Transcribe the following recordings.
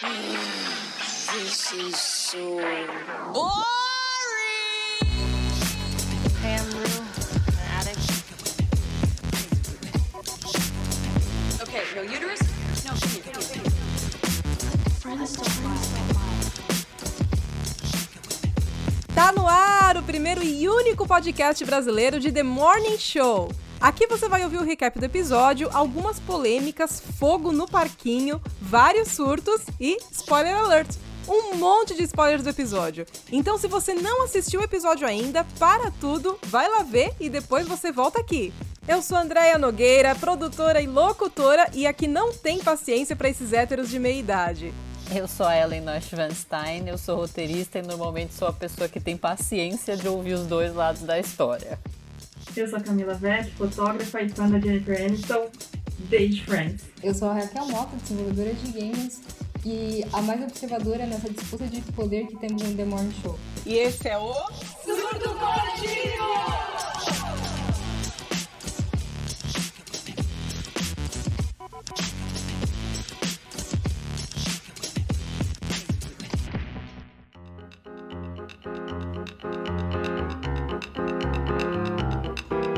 This is so boring. Pam Rue, attic. Okay, no uterus? No, Tá no ar o primeiro e único podcast brasileiro de The Morning Show. Aqui você vai ouvir o recap do episódio, algumas polêmicas, fogo no parquinho, vários surtos e spoiler alert. Um monte de spoilers do episódio. Então, se você não assistiu o episódio ainda, para tudo, vai lá ver e depois você volta aqui. Eu sou Andréia Nogueira, produtora e locutora, e aqui não tem paciência para esses héteros de meia idade. Eu sou a Ellen Neuschwanstein, eu sou roteirista e normalmente sou a pessoa que tem paciência de ouvir os dois lados da história. Eu sou a Camila Vett, fotógrafa e fã da Jennifer Aniston, desde Friends. Eu sou a Raquel Mota, desenvolvedora de games e a mais observadora nessa disputa de poder que temos no The Morning Show. E esse é o.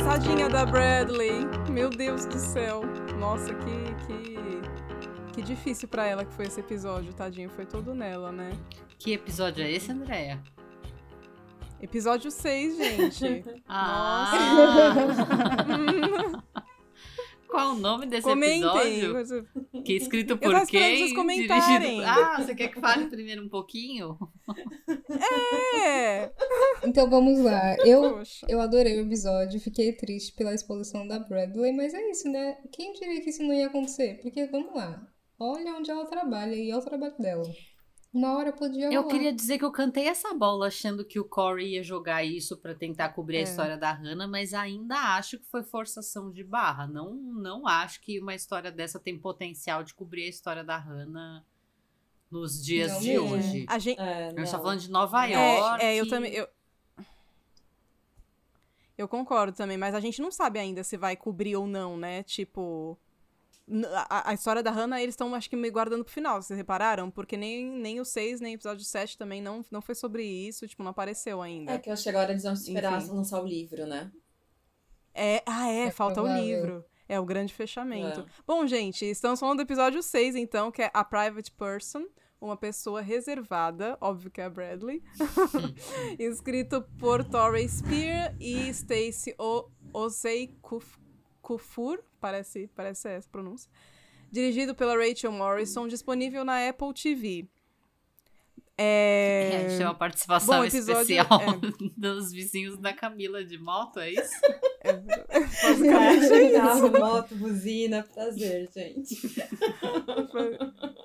Tadinha da Bradley. Meu Deus do céu. Nossa, que. que... Que difícil pra ela que foi esse episódio, tadinho. Foi todo nela, né? Que episódio é esse, Andréia? Episódio 6, gente. Ah! Qual o nome desse Comentem. episódio? Que é escrito Eu por esperando quem? Dirigido... Ah, você quer que fale primeiro um pouquinho? É! Então vamos lá. Eu, Poxa. eu adorei o episódio, fiquei triste pela exposição da Bradley, mas é isso, né? Quem diria que isso não ia acontecer? Porque vamos lá. Olha onde ela trabalha e é o trabalho dela. Uma hora podia Eu rolar. queria dizer que eu cantei essa bola achando que o Corey ia jogar isso pra tentar cobrir a É. história da Hannah, mas ainda acho que foi forçação de barra. Não, não acho que uma história dessa tem potencial de cobrir a história da Hannah nos dias Não de mesmo. hoje. A gente. É, A gente tá não. falando de Nova York. É, é, eu também. Eu... eu concordo também, mas a gente não sabe ainda se vai cobrir ou não, né? Tipo. A, a história da Hannah, eles estão, acho que, meio guardando pro final, vocês repararam? Porque nem, nem o 6, nem o episódio 7 também não, não foi sobre isso, tipo, não apareceu ainda. É que eu acho que agora eles vão esperar Enfim. lançar o livro, né? É, ah, é, É falta o provável. livro. É o grande fechamento. É. Bom, gente, estamos falando do episódio 6, então, que é A Private Person, uma pessoa reservada, óbvio que é a Bradley, escrito por Torrey Spear e Stacey O- Osei Kuf- Kufur, parece, parece essa pronúncia, dirigido pela Rachel Morrison, disponível na Apple TV. É, a É... gente tem uma participação Bom, episódio- especial é. dos vizinhos da Camila de moto, é isso? basicamente é isso. Carro, moto, buzina, prazer, gente.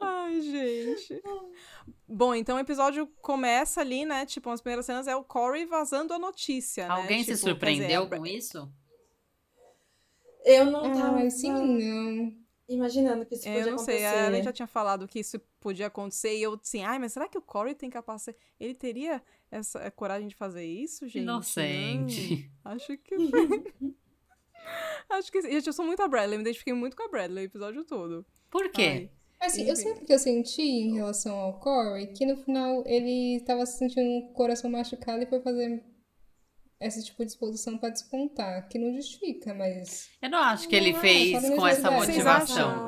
Ai, gente. Bom, então o episódio começa ali, né? Tipo, as primeiras cenas é o Corey vazando a notícia, né? Alguém se Tipo, surpreendeu dizer, com isso? Eu não Ah, tava mas sim, não. Imaginando que isso É, podia eu não sei, acontecer. a Ellen já tinha falado que isso podia acontecer e eu assim, ai, mas será que o Corey tem capacidade? Ele teria essa coragem de fazer isso, gente? Inocente. Não, acho que. acho que. Gente, eu sou muito a Bradley, me identifiquei muito com a Bradley o episódio todo. Por quê? Assim, eu sei porque eu senti em relação ao Corey que no final ele tava se sentindo um coração machucado e foi fazer esse tipo de exposição pra descontar, que não justifica, mas. Eu não acho que ele Não, fez só na com essa motivação.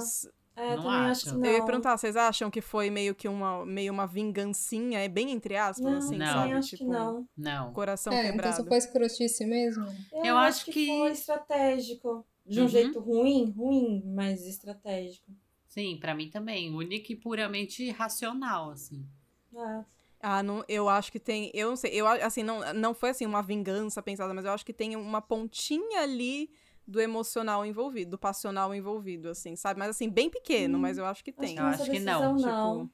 É, Não também acho acho. que não. Eu ia perguntar, vocês acham que foi meio que uma, meio uma vingancinha, é bem entre aspas, Não, assim, Não. sabe? acho tipo, que não. Não. coração é, então quebrado. só foi escrotice mesmo. Eu, acho acho que, que- foi estratégico. De um Uhum. jeito ruim, ruim, mas estratégico. Sim, pra mim também. Único e puramente racional, assim. É. Ah, não, eu acho que tem, eu não sei, eu assim, não, não foi assim uma vingança pensada, mas eu acho que tem uma pontinha ali do emocional envolvido, do passional envolvido, assim, sabe? Mas assim, bem pequeno, mas eu acho que Hum, Acho tem. que Eu acho que não, decisão, tipo, não.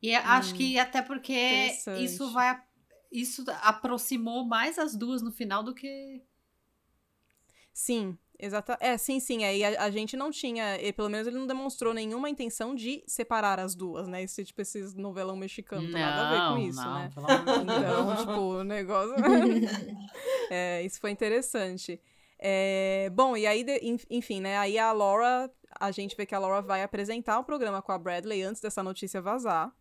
E eu acho que até porque isso vai. Isso aproximou mais as duas no final do que. Sim, exata. É, sim, sim. Aí a, a gente não tinha, e pelo menos ele não demonstrou nenhuma intenção de separar as duas, né? Esse tipo esses novelão mexicano, não tem nada a ver com isso, não, né? Então, tipo, o negócio. é, isso foi interessante. É, bom, e aí, de- en- enfim, né? Aí a Laura, a gente vê que a Laura vai apresentar o programa com a Bradley antes dessa notícia vazar.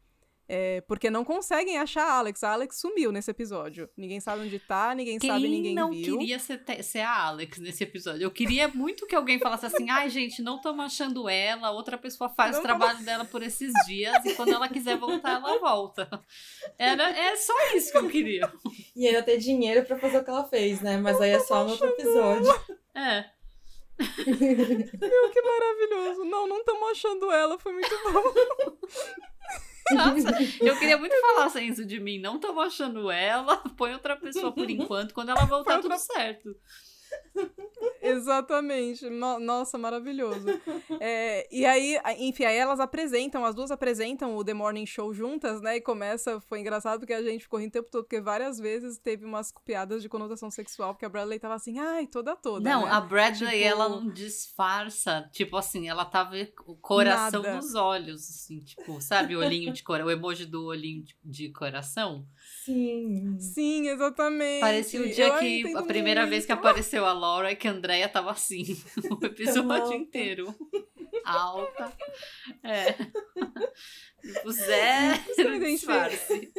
É, porque não conseguem achar a Alex. A Alex sumiu nesse episódio. Ninguém sabe onde tá, ninguém Quem sabe, ninguém não viu. queria ser, ser a Alex nesse episódio? Eu queria muito que alguém falasse assim: ai, gente, não estamos achando ela, outra pessoa faz Não o trabalho dela por esses dias e quando ela quiser voltar, ela volta. Era, é só isso que eu queria. E ainda ter dinheiro pra fazer o que ela fez, né? Mas aí é só no outro episódio. É. Meu, que maravilhoso. Não, não estamos achando ela. Foi muito bom. Nossa, eu queria muito falar assim, isso de mim. Não estamos achando ela, põe outra pessoa por enquanto, quando ela voltar, tudo certo. Exatamente. No- nossa, maravilhoso. É, e aí, enfim, aí elas apresentam, as duas apresentam o The Morning Show juntas, né? E começa, foi engraçado porque a gente ficou rindo o tempo todo, porque várias vezes teve umas piadas de conotação sexual, porque a Bradley tava assim, ai, toda toda. Não, né? a Bradley, Tipo- ela não disfarça. Tipo assim, ela tava com o coração Nada. nos olhos, assim, tipo, sabe o olhinho de coração, o emoji do olhinho de, de coração? Sim. Sim, exatamente. Parecia o dia Eu que a primeira vez que apareceu a Laura que a Andrea tava assim, o episódio alta. inteiro. Alta. É. Tipo, zero disfarce.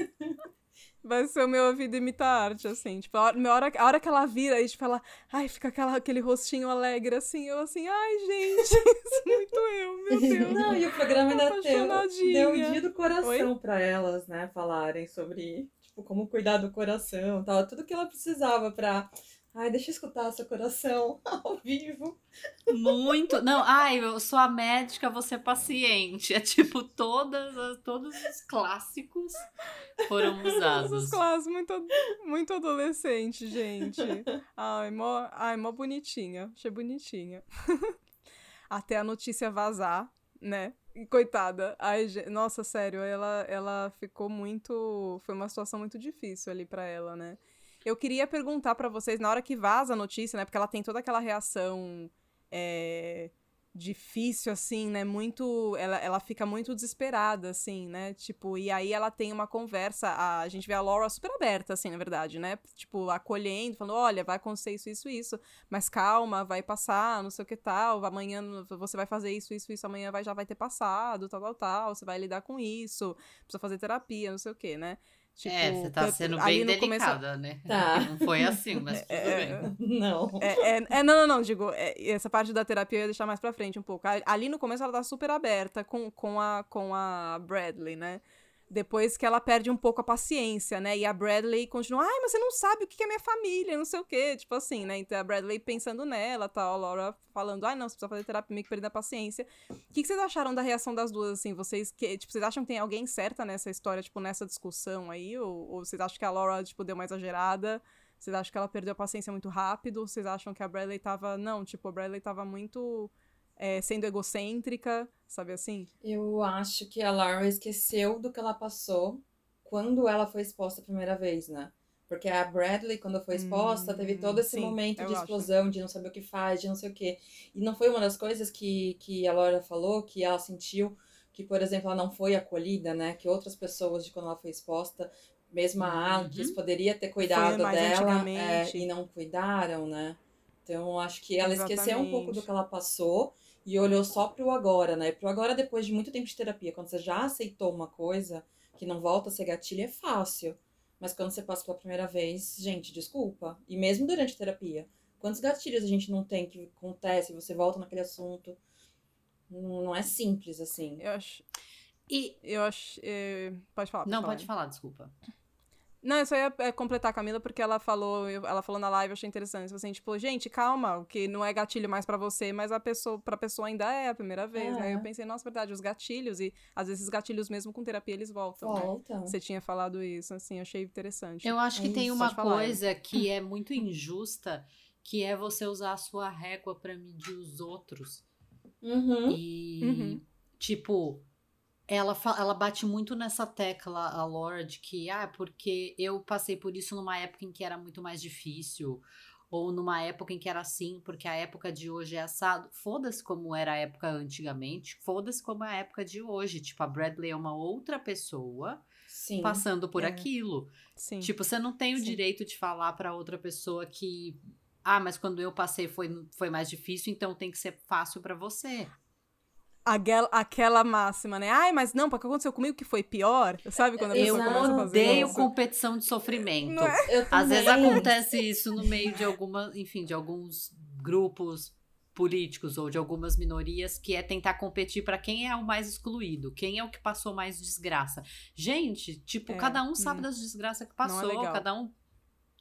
Vai ser o meu ouvido imita arte, assim. Tipo, a hora, a hora, a hora que ela vira e, tipo, ela... Ai, fica aquela, aquele rostinho alegre, assim. Eu, assim, ai, gente, isso é muito eu, meu Deus. Não, e o programa ainda deu, deu o dia do coração Oi? pra elas, né? Falarem sobre, tipo, como cuidar do coração, tal. Tudo que ela precisava pra... Ai, deixa eu escutar seu coração ao vivo. Muito. Não, ai, eu sou a médica, você é paciente. É tipo, todas as- todos os clássicos foram usados. Essas classes muito, muito adolescente, gente. Ai, mó, ai, mó bonitinha. Achei bonitinha. Até a notícia vazar, né? E coitada. Ai, nossa, sério, ela, ela ficou muito. Foi uma situação muito difícil ali pra ela, né? Eu queria perguntar pra vocês, na hora que vaza a notícia, né? Porque ela tem toda aquela reação. é, difícil, assim, né? Muito. Ela, ela fica muito desesperada, assim, né? Tipo, e aí ela tem uma conversa. A, a gente vê a Laura super aberta, assim, na verdade, né? Tipo, acolhendo, falando: olha, vai acontecer isso, isso, isso. Mas calma, vai passar, não sei o que tal. Amanhã você vai fazer isso, isso, isso. Amanhã vai, já vai ter passado, tal, tal, tal. Você vai lidar com isso. Precisa fazer terapia, não sei o que, né? Tipo, é, você tá sendo bem no começo- delicada, né? Tá. Não foi assim, mas tudo É, bem. Não. É, é, é, não, não, não, digo, é, essa parte da terapia eu ia deixar mais pra frente um pouco. Ali no começo ela tá super aberta com, com, a, com a Bradley, né? Depois que ela perde um pouco a paciência, né? E a Bradley continua, ai, mas você não sabe o que é minha família, não sei o quê. Tipo assim, né? Então a Bradley pensando nela, tal, a Laura falando, ai, não, você precisa fazer terapia, meio que perdendo a paciência. O que, que vocês acharam da reação das duas, assim? Vocês, que, tipo, vocês acham que tem alguém certa nessa história, tipo, nessa discussão aí? Ou, ou vocês acham que a Laura, tipo, deu uma exagerada? Vocês acham que ela perdeu a paciência muito rápido? Vocês acham que a Bradley tava. Não, tipo, a Bradley tava muito é, sendo egocêntrica, sabe assim? Eu acho que a Laura esqueceu do que ela passou quando ela foi exposta a primeira vez, né? Porque a Bradley, quando foi exposta, Hum, teve todo esse sim, momento de acho. explosão, de não saber o que faz, de não sei o quê. E não foi uma das coisas que, que a Laura falou, que ela sentiu que, por exemplo, ela não foi acolhida, né? Que outras pessoas, de quando ela foi exposta, mesmo a Alex, poderia ter cuidado dela é, e não cuidaram, né? Então, acho que ela esqueceu um pouco do Exatamente. que ela passou e olhou só pro agora, né? Pro agora, depois de muito tempo de terapia, quando você já aceitou uma coisa que não volta a ser gatilho, é fácil. Mas quando você passa pela primeira vez, gente, desculpa. E mesmo durante a terapia, quantos gatilhos a gente não tem que acontece, você volta naquele assunto. Não, não é simples assim. Eu acho. E. Eu acho. é, Pode falar. Não, falar. pode falar, desculpa. Não, eu só ia é, completar a Camila porque ela falou, ela falou na live, eu achei interessante. Assim, tipo, gente, calma, o que não é gatilho mais pra você, mas a pessoa, pra pessoa ainda é a primeira vez, né? É. Eu pensei, nossa, verdade, os gatilhos, e às vezes os gatilhos mesmo com terapia eles voltam. né? Volta. Você tinha falado isso, assim, eu achei interessante. Eu acho que É tem isso, uma pode falar, coisa que é muito injusta, que é você usar a sua régua pra medir os outros. Uhum. E, Uhum. tipo, ela, ela bate muito nessa tecla, a Laura, de que, ah, porque eu passei por isso numa época em que era muito mais difícil, ou numa época em que era assim, porque a época de hoje é assado. Foda-se como era a época antigamente, foda-se como é a época de hoje. Tipo, a Bradley é uma outra pessoa Sim. passando por é. aquilo. Sim. Tipo, você não tem o Sim. direito de falar pra outra pessoa que ah, mas quando eu passei foi, foi mais difícil, então tem que ser fácil pra você. Aquela, aquela máxima, né? Ai, mas não, porque aconteceu comigo que foi pior. Sabe quando a Eu pessoa começa a fazer odeio isso? competição de sofrimento. É? Eu Às vezes acontece isso no meio de alguma, enfim, de alguns grupos políticos ou de algumas minorias que é tentar competir pra quem é o mais excluído, quem é o que passou mais desgraça. Gente, tipo, É, cada um sabe hum. das desgraças que é passou, legal. cada um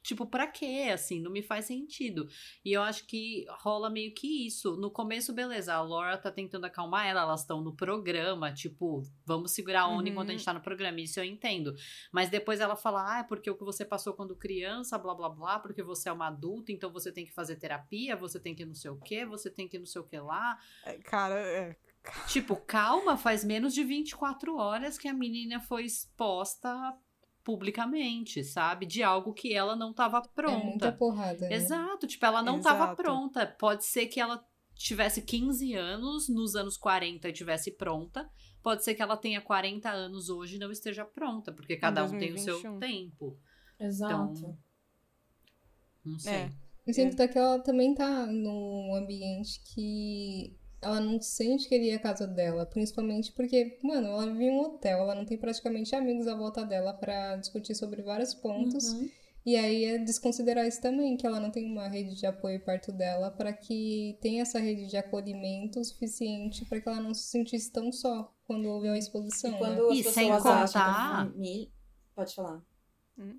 Tipo, pra quê? Assim, não me faz sentido. E eu acho que rola meio que isso. No começo, beleza, a Laura tá tentando acalmar ela, elas estão no programa, tipo, vamos segurar a onda Uhum. enquanto a gente tá no programa. Isso eu entendo. Mas depois ela fala, ah, é porque o que você passou quando criança, blá blá blá, porque você é uma adulta, então você tem que fazer terapia, você tem que não sei o quê, você tem que não sei o que lá. É, Cara, é, Tipo, calma, faz menos de 24 horas que a menina foi exposta publicamente, sabe? De algo que ela não tava É muita pronta. porrada. né? Exato, tipo, ela não tava Exato. pronta. Pode ser que ela tivesse 15 anos, nos anos 40 e tivesse pronta. Pode ser que ela tenha 40 anos hoje e não esteja pronta, porque cada um tem o seu 2021. tempo. Exato. Então, Não sei. é. Eu sinto até que ela também tá num ambiente que ela não sente que ele é a casa dela, principalmente porque, mano, ela vive em um hotel, ela não tem praticamente amigos à volta dela pra discutir sobre vários pontos. Uhum. E aí é desconsiderar isso também, que ela não tem uma rede de apoio perto dela para que tenha essa rede de acolhimento suficiente para que ela não se sentisse tão só quando houve a exposição. E né? quando E as sem que contar-. Pode falar.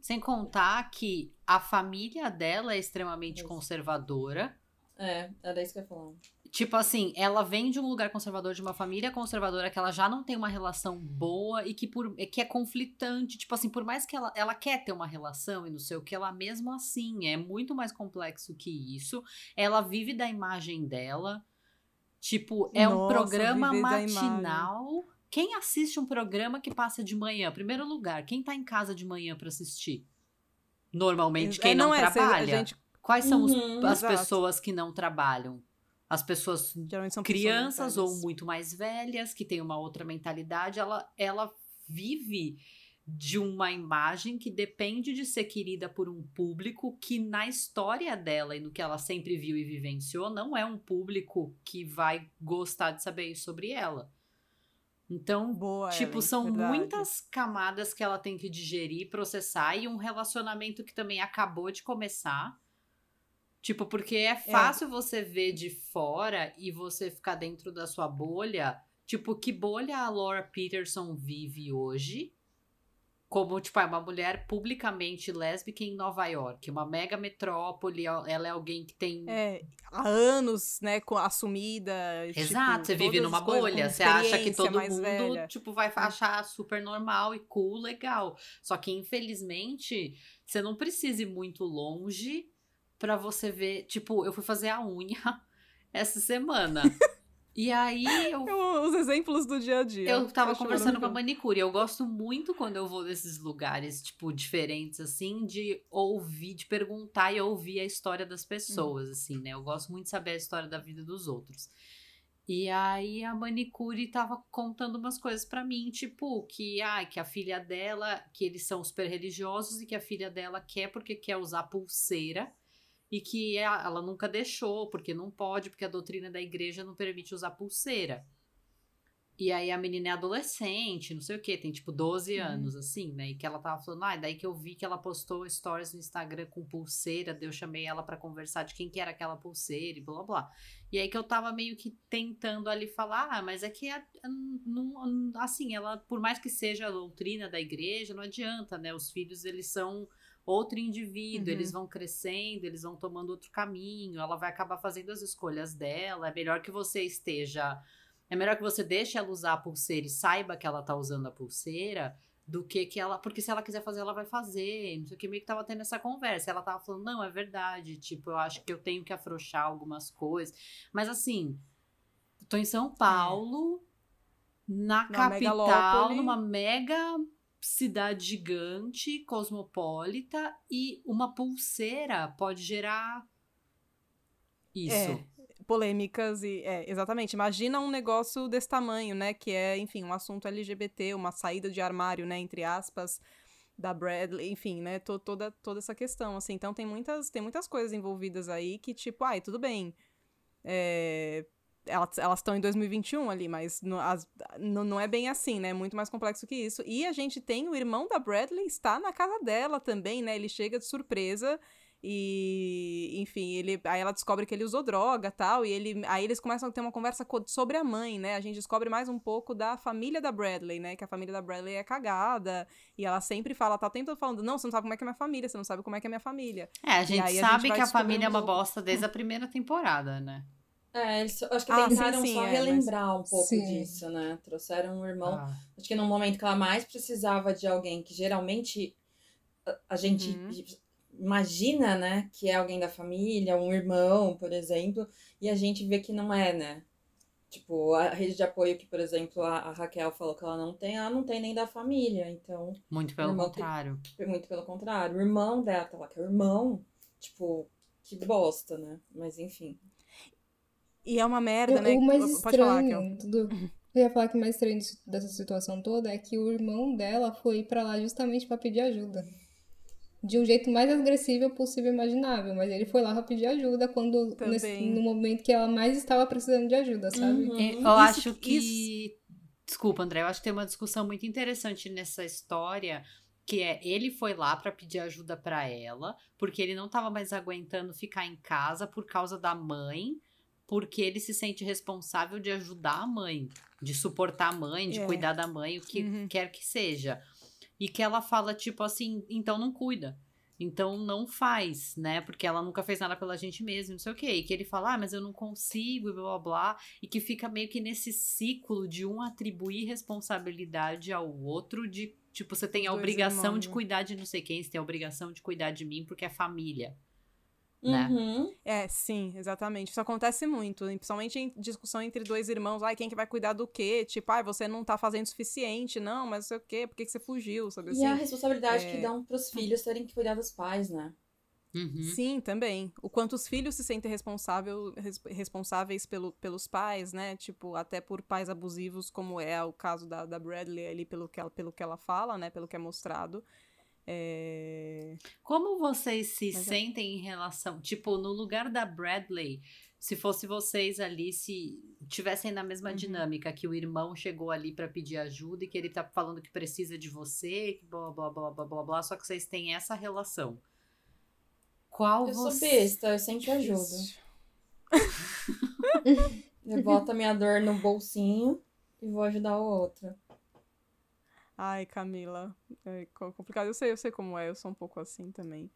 Sem contar que a família dela é extremamente Isso. conservadora. É, era isso que eu ia falar. Tipo assim, ela vem de um lugar conservador, de uma família conservadora, que ela já não tem uma relação boa e que, por, que é conflitante. Tipo assim, por mais que ela, ela quer ter uma relação e não sei o que, ela mesmo assim é muito mais complexo que isso. Ela vive da imagem dela. Tipo, é um Nossa, programa da imagem. matinal. Quem assiste um programa que passa de manhã? Primeiro lugar, quem tá em casa de manhã pra assistir? Normalmente, quem É, não, é, cê- trabalha. Gente, Quais são os- Uhum. as Exato. pessoas que não trabalham? As pessoas são pessoas crianças mais ou muito mais velhas, que têm uma outra mentalidade, ela, ela vive de uma imagem que depende de ser querida por um público que, na história dela e no que ela sempre viu e vivenciou, não é um público que vai gostar de saber sobre ela. Então, Boa, Tipo, Ellen, são verdade. muitas camadas que ela tem que digerir, processar e um relacionamento que também acabou de começar. Tipo, porque é fácil você ver de fora e você ficar dentro da sua bolha. Tipo, que bolha a Laura Peterson vive hoje? Como, tipo, é uma mulher publicamente lésbica em Nova York, uma mega metrópole, ela é alguém que tem É, há anos, né, assumida. Exato, tipo, você vive numa bolha, você acha que todo mundo, velha. tipo, vai achar super normal e cool, legal. Só que, infelizmente, você não precisa ir muito longe pra você ver, tipo, eu fui fazer a unha essa semana. e aí eu Eu- Os exemplos do dia a dia. eu tava conversando com a manicure. Eu gosto muito quando eu vou nesses lugares, tipo, diferentes, assim, de ouvir, de perguntar e ouvir a história das pessoas, assim, né? Eu gosto muito de saber a história da vida dos outros. E aí a manicure tava contando umas coisas pra mim, tipo, que, ah, que a filha dela, que eles são super religiosos e que a filha dela quer porque quer usar pulseira e que a- ela nunca deixou, porque não pode, porque a doutrina da igreja não permite usar pulseira. E aí a menina é adolescente, não sei o que, tem tipo 12 anos, assim, né? E que ela tava falando, ah, daí que eu vi que ela postou stories no Instagram com pulseira, daí eu chamei ela pra conversar de quem que era aquela pulseira e blá blá blá. E aí que eu tava meio que tentando ali falar, ah, mas é que a- não- assim, ela, por mais que seja a doutrina da igreja, não adianta, né? Os filhos, eles são outro indivíduo, Uhum. eles vão crescendo, eles vão tomando outro caminho, ela vai acabar fazendo as escolhas dela. É melhor que você esteja. É melhor que você deixe ela usar a pulseira e saiba que ela tá usando a pulseira do que que ela. Porque se ela quiser fazer, ela vai fazer. Não sei o que, meio que tava tendo essa conversa. Ela tava falando, não, é verdade. Tipo, eu acho que eu tenho que afrouxar algumas coisas. Mas assim, tô em São Paulo, na Numa capital, numa mega cidade gigante, cosmopolita, e uma pulseira pode gerar isso. É, polêmicas e é, exatamente. Imagina um negócio desse tamanho, né, que é, enfim, um assunto LGBT, uma saída de armário, né, entre aspas. da Bradley, enfim, né, to, toda, toda essa questão, assim, então tem muitas, tem muitas coisas envolvidas aí que, tipo, ai, tudo bem, é, elas estão em 2021 ali, mas no, as, no, não é bem assim, né? É muito mais complexo que isso. E a gente tem o irmão da Bradley está na casa dela também, né? Ele chega de surpresa e, enfim, ele, aí ela descobre que ele usou droga tal, e ele, aí eles começam a ter uma conversa sobre a mãe, né? A gente descobre mais um pouco da família da Bradley, né? Que a família da Bradley é cagada, e ela sempre fala, tá o tempo todo falando, não, você não sabe como é que é minha família, você não sabe como é que é minha família. É, a gente sabe a gente que a família é uma um bosta desde a primeira temporada, né? É, eles, acho que Ah, sim, tentaram sim, só é, relembrar um pouco Sim. disso, né? Trouxeram um irmão. Ah. Acho que no momento que ela mais precisava de alguém que geralmente a, gente Uhum. imagina, né, que é alguém da família, um irmão, por exemplo, e a gente vê que não é, né? Tipo, a rede de apoio que, por exemplo, a, Raquel falou que ela não tem, ela não tem nem da família. Então, Muito pelo contrário. muito pelo contrário. O irmão dela tá lá, que é o irmão, tipo, que bosta, né? Mas enfim. E é uma merda, né? O mais Pode estranho do... Eu ia falar que o mais estranho dessa situação toda é que o irmão dela foi pra lá justamente pra pedir ajuda. De um jeito mais agressivo possível e imaginável. Mas ele foi lá pra pedir ajuda quando nesse- no momento que ela mais estava precisando de ajuda, sabe? Uhum. Eu Isso- acho que. Desculpa, André, eu acho que tem uma discussão muito interessante nessa história. Que é, ele foi lá pra pedir ajuda pra ela, porque ele não tava mais aguentando ficar em casa por causa da mãe, porque ele se sente responsável de ajudar a mãe, de suportar a mãe, de É. cuidar da mãe, o que Uhum. quer que seja. E que ela fala, tipo assim, então não cuida. Então não faz, né? Porque ela nunca fez nada pela gente mesmo, não sei o quê. E que ele fala, ah, mas eu não consigo, e blá blá blá. E que fica meio que nesse ciclo de um atribuir responsabilidade ao outro, de tipo, você tem a Dois obrigação irmãos, de né? cuidar de não sei quem, você tem a obrigação de cuidar de mim porque é família. Né? Uhum. É, sim, exatamente. Isso acontece muito, principalmente em discussão entre dois irmãos. Ai, quem que vai cuidar do quê? Tipo, ai, você não tá fazendo o suficiente, não, mas não sei o quê, por que, que você fugiu, sabe assim? E a responsabilidade é- que dão pros filhos terem que cuidar dos pais, né? Uhum. Sim, também. O quanto os filhos se sentem responsável, res- responsáveis pelo, pelos pais, né? Tipo, até por pais abusivos, como é o caso da, da Bradley ali, pelo que, ela, pelo que ela fala, né? Pelo que é mostrado. É... Como vocês se Mas é- sentem em relação, tipo, no lugar da Bradley, se fosse vocês ali, se tivessem na mesma Uhum. dinâmica, que o irmão chegou ali pra pedir ajuda e que ele tá falando que precisa de você, que blá blá blá blá blá blá, só que vocês têm essa relação. Qual Eu você... sou besta, eu sempre ajudo. Eu boto a minha dor no bolsinho e vou ajudar o outro. Ai, Camila, é co- complicado. Eu sei, eu sei como é, eu sou um pouco assim também.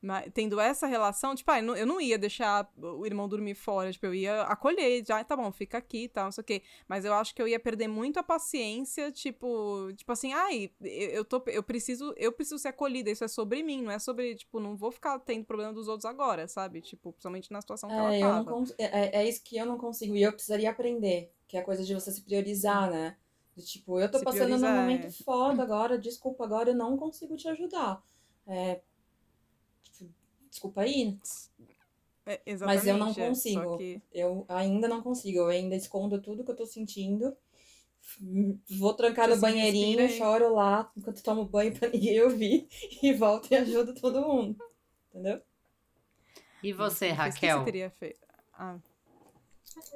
Mas tendo essa relação, tipo, ah, eu não- ia deixar o irmão dormir fora, tipo, eu ia acolher, já, tá bom, fica aqui e tal, não sei o quê. Mas eu acho que eu ia perder muito a paciência, tipo, tipo assim, ai, eu, tô, eu preciso, eu preciso ser acolhida, isso é sobre mim, não é sobre, tipo, não vou ficar tendo problema dos outros agora, sabe? Tipo, principalmente na situação que ela É, não tava. cons- é, é isso que eu não consigo. E eu precisaria aprender. Que é a coisa de você se priorizar, né? Tipo, eu tô Se passando num momento é. foda agora, desculpa, agora eu não consigo te ajudar. É, tipo, desculpa aí, É, exatamente. mas eu não é, consigo. que- Eu ainda não consigo. Eu ainda escondo tudo que eu tô sentindo. Vou trancar no Você se banheirinho, choro lá enquanto tomo banho pra ninguém ouvir. E volto e ajudo todo mundo. Entendeu? E você, Nossa, o que Raquel? você teria feito? Ah,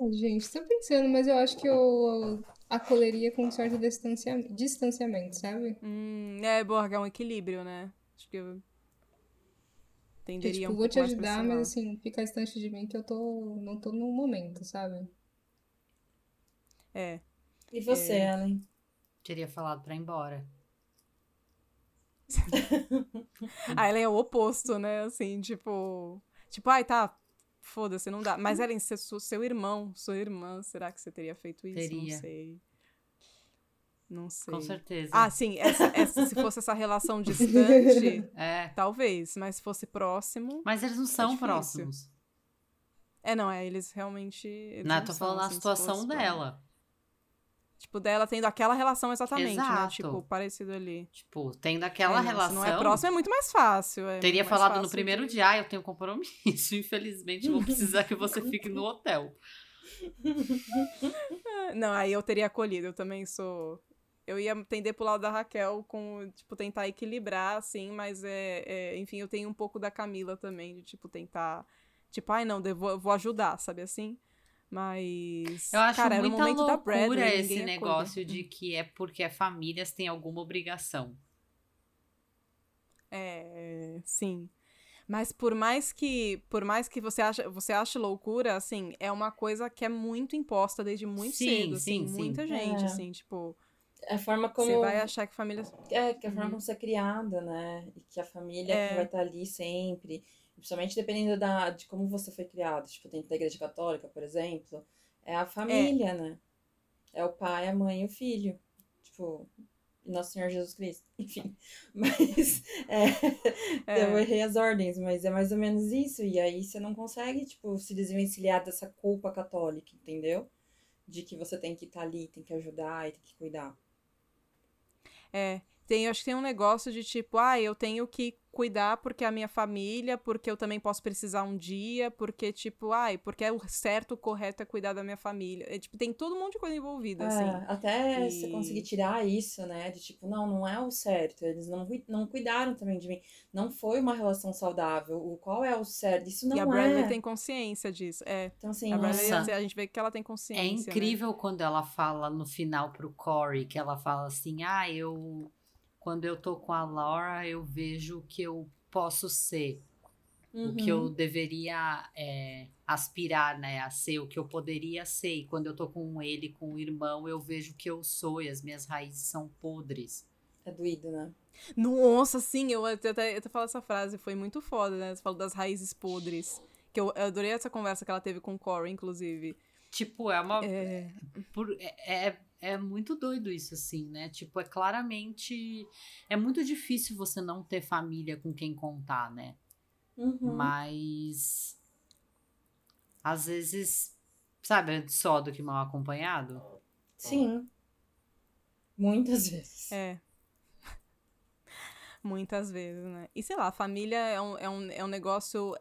Ai, Gente, tô pensando, mas eu acho que eu acolheria com um certo distancia... distanciamento, sabe? Hum, é, bom, é um equilíbrio, né? Acho que eu Que, tenderia tipo, um vou pouco te ajudar, mas assim, fica distante de mim que eu tô. não tô no momento, sabe? É, E você, Ellen? Teria falado pra ir embora. a Ellen é o oposto, né? Assim, tipo... Tipo, ai, tá, foda-se, não dá. Mas Ellen, se seu, seu irmão, sua irmã, será que você teria feito isso? Teria. Não sei. Não sei. Com certeza. Ah, sim, essa, essa- se fosse essa relação distante, É. talvez. Mas se fosse próximo... Mas eles não são difícil. próximos. É, não, é, eles realmente... Eles Não, não tô são, falando assim, situação dela. Tipo, dela tendo aquela relação exatamente, né? Exato. Tipo, parecido ali. Tipo, tendo aquela É, não, se relação. não é próximo, é muito mais fácil. é Teria mais falado no fácil primeiro de- dia, ah, eu tenho compromisso. Infelizmente, vou precisar que você fique no hotel. Não, aí eu teria acolhido. Eu também sou. eu ia tender pro lado da Raquel com, tipo, tentar equilibrar, assim, mas é, é, enfim, eu tenho um pouco da Camila também, de, tipo, tentar, tipo, ai, não, devo, vou ajudar, sabe assim? Mas. Eu acho cara, era o muita da loucura Bradley, esse negócio cuidar. de que é porque famílias têm alguma obrigação. É, sim. Mas por mais que, por mais que você ache, você ache loucura, assim, é uma coisa que é muito imposta desde muito Sim, cedo, sim, assim, sim. muita gente, É. assim, tipo, É a forma como. você vai achar que família É, que a forma Uhum. como você é criada, né? E que a família É. que vai estar ali sempre. Principalmente dependendo da, de como você foi criado. Tipo, dentro da igreja católica, por exemplo. É a família, né? É o pai, a mãe e o filho. Tipo, Nosso Senhor Jesus Cristo. Enfim. Mas. É, É. Eu errei as ordens, mas é mais ou menos isso. E aí você não consegue, tipo, se desvencilhar dessa culpa católica, entendeu? De que você tem que estar ali, tem que ajudar e tem que cuidar. É, tem, acho que tem um negócio de tipo, ah, eu tenho que cuidar porque é a minha família, porque eu também posso precisar um dia, porque tipo, ai, porque é o certo, o correto é cuidar da minha família. É, tipo, tem todo um monte de coisa envolvida, É, assim. até E- você conseguir tirar isso, né? De tipo, não, não é o certo. Eles não, não cuidaram também de mim. Não foi uma relação saudável. O qual é o certo? Isso não e a Bradley é. tem consciência disso. É, Então, assim, a Bradley, Nossa. a gente vê que ela tem É consciência. né? incrível quando ela fala no final pro Corey, que ela fala assim: ah, eu. Quando eu tô com a Laura, eu vejo o que eu posso ser, o que eu Uhum. deveria é, aspirar, né, a ser, o que eu poderia ser. E quando eu tô com ele, com o irmão, eu vejo o que eu sou e as minhas raízes são podres. É doído, né? Nossa, sim, eu até, até, eu até falo essa frase, foi muito foda, né? Você falou das raízes podres. Que eu, eu adorei essa conversa que ela teve com o Corey, inclusive. Tipo, é uma. É, por- é, é, é muito doido isso, assim, né? Tipo, é claramente. É muito difícil você não ter família com quem contar, né? Uhum. Mas. Às vezes. Sabe, só do que mal acompanhado? Sim. Muitas vezes. É. Muitas vezes, né? E sei lá, a família é um, é um, é um negócio.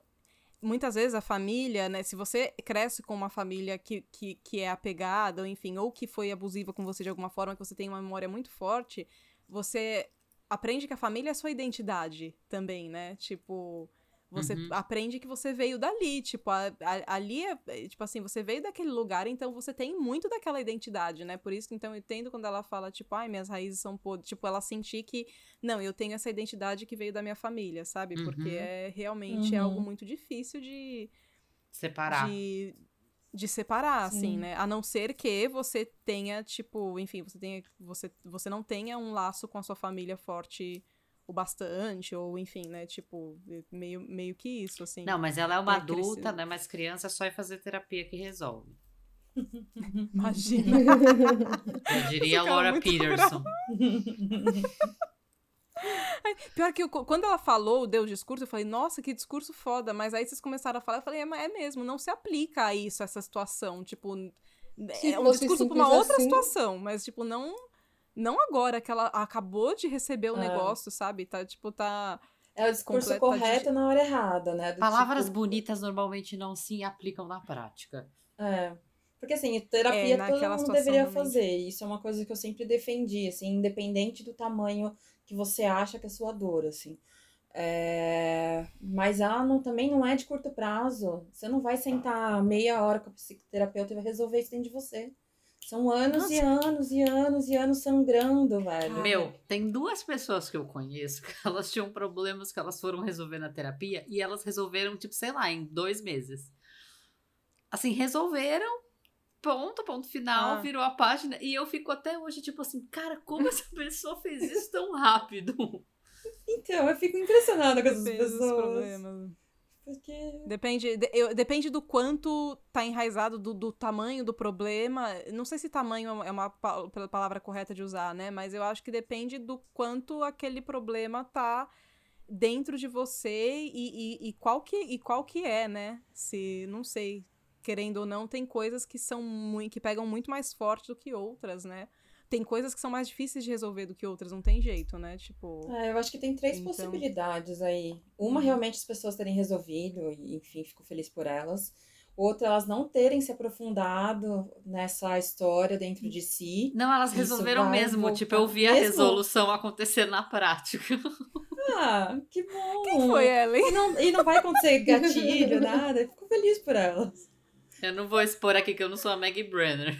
Muitas vezes a família, né? Se você cresce com uma família que, que, que é apegada, ou enfim, ou que foi abusiva com você de alguma forma, que você tem uma memória muito forte, você aprende que a família é sua identidade também, né? Tipo. Você Uhum. aprende que você veio dali, tipo, a- a- ali é, é, tipo assim, você veio daquele lugar, então você tem muito daquela identidade, né? Por isso, então, eu entendo quando ela fala, tipo, ai, minhas raízes são podres, tipo, ela sentir que, não, eu tenho essa identidade que veio da minha família, sabe? Porque Uhum. é realmente é Uhum. algo muito difícil de, Separar. de, de separar, assim, Sim. né? A não ser que você tenha, tipo, enfim, você tenha, você, você não tenha um laço com a sua família forte o bastante, ou enfim, né? Tipo, meio, meio que isso, assim. Não, mas ela é uma É, adulta, né? Mas criança é só ir fazer terapia que resolve. Imagina. Eu diria a cara Laura Peterson. Pior que eu- quando ela falou, deu o discurso, eu falei, nossa, que discurso foda. Mas aí vocês começaram a falar, eu falei, é, mas é mesmo, não se aplica a isso, essa situação. Tipo, Se é um discurso pra uma outra assim- situação, mas, tipo, não. Não agora que ela acabou de receber o É. negócio, sabe? Tá, tipo, tá. É o discurso Completa correto de- na hora errada, né? Do Palavras tipo, bonitas normalmente não se aplicam na prática. É. Porque assim, terapia É, todo mundo deveria realmente. fazer. Isso é uma coisa que eu sempre defendi, assim, independente do tamanho que você acha que é sua dor, assim. É, Mas ela não, também não é de curto prazo. Você não vai sentar meia hora com a psicoterapeuta e vai resolver isso dentro de você. São anos e anos e anos e anos sangrando, velho. Meu, tem duas pessoas que eu conheço que elas tinham problemas que elas foram resolver na terapia e elas resolveram, tipo, sei lá, em dois meses. Assim, resolveram, ponto, ponto final, Ah. virou a página. E eu fico até hoje, tipo assim, cara, como essa pessoa fez isso tão rápido? Então, eu fico impressionada com essas pessoas. problemas. Porque. Depende, de- eu- depende do quanto tá enraizado, do, do tamanho do problema. Não sei se tamanho é uma pa- palavra correta de usar, né? Mas eu acho que depende do quanto aquele problema tá dentro de você e, e, e qual, que, e qual que é, né? Se, não sei, querendo ou não, tem coisas que são muito, que pegam muito mais forte do que outras, né? Tem coisas que são mais difíceis de resolver do que outras, não tem jeito, né? Tipo. É, eu acho que tem três Então- possibilidades aí. Uma, Uhum. realmente, as pessoas terem resolvido, e enfim, fico feliz por elas. Outra, elas não terem se aprofundado nessa história dentro de si. Não, elas resolveram vai mesmo. voltar. Tipo, eu vi a Mesmo? resolução acontecer na prática. Ah, que bom! Quem foi, Ellen? E não, e não vai acontecer gatilho, nada. Eu fico feliz por elas. Eu não vou expor aqui que eu não sou a Maggie Brenner.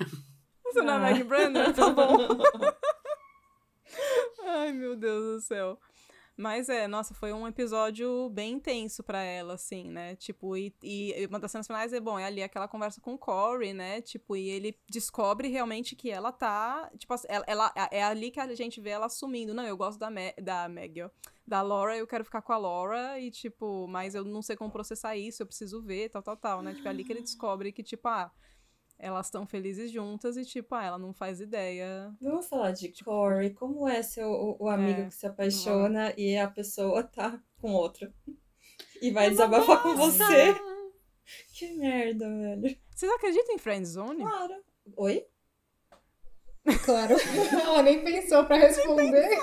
Você não é. Maggie Brenner? Tá bom. Ai, meu Deus do céu. Mas é, nossa, foi um episódio bem intenso pra ela, assim, né? Tipo, e, e uma das cenas finais é, bom, é ali aquela conversa com o Corey, né? Tipo, e ele descobre realmente que ela tá. Tipo, assim, ela, ela- é ali que a gente vê ela assumindo. Não, eu gosto da, Ma da Maggie, ó. Da Laura, eu quero ficar com a Laura, e, tipo, mas eu não sei como processar isso, eu preciso ver, tal, tal, tal, né? Tipo, é ali que ele descobre que, tipo, ah, elas estão felizes juntas e, tipo, ah, ela não faz ideia. Vamos falar de Corey. Como é ser o, o amigo É, que se apaixona e a pessoa tá com outro? E vai desabafar com você? Que merda, velho. Vocês acreditam em friendzone? Claro. Oi? Claro. Ela nem pensou pra responder.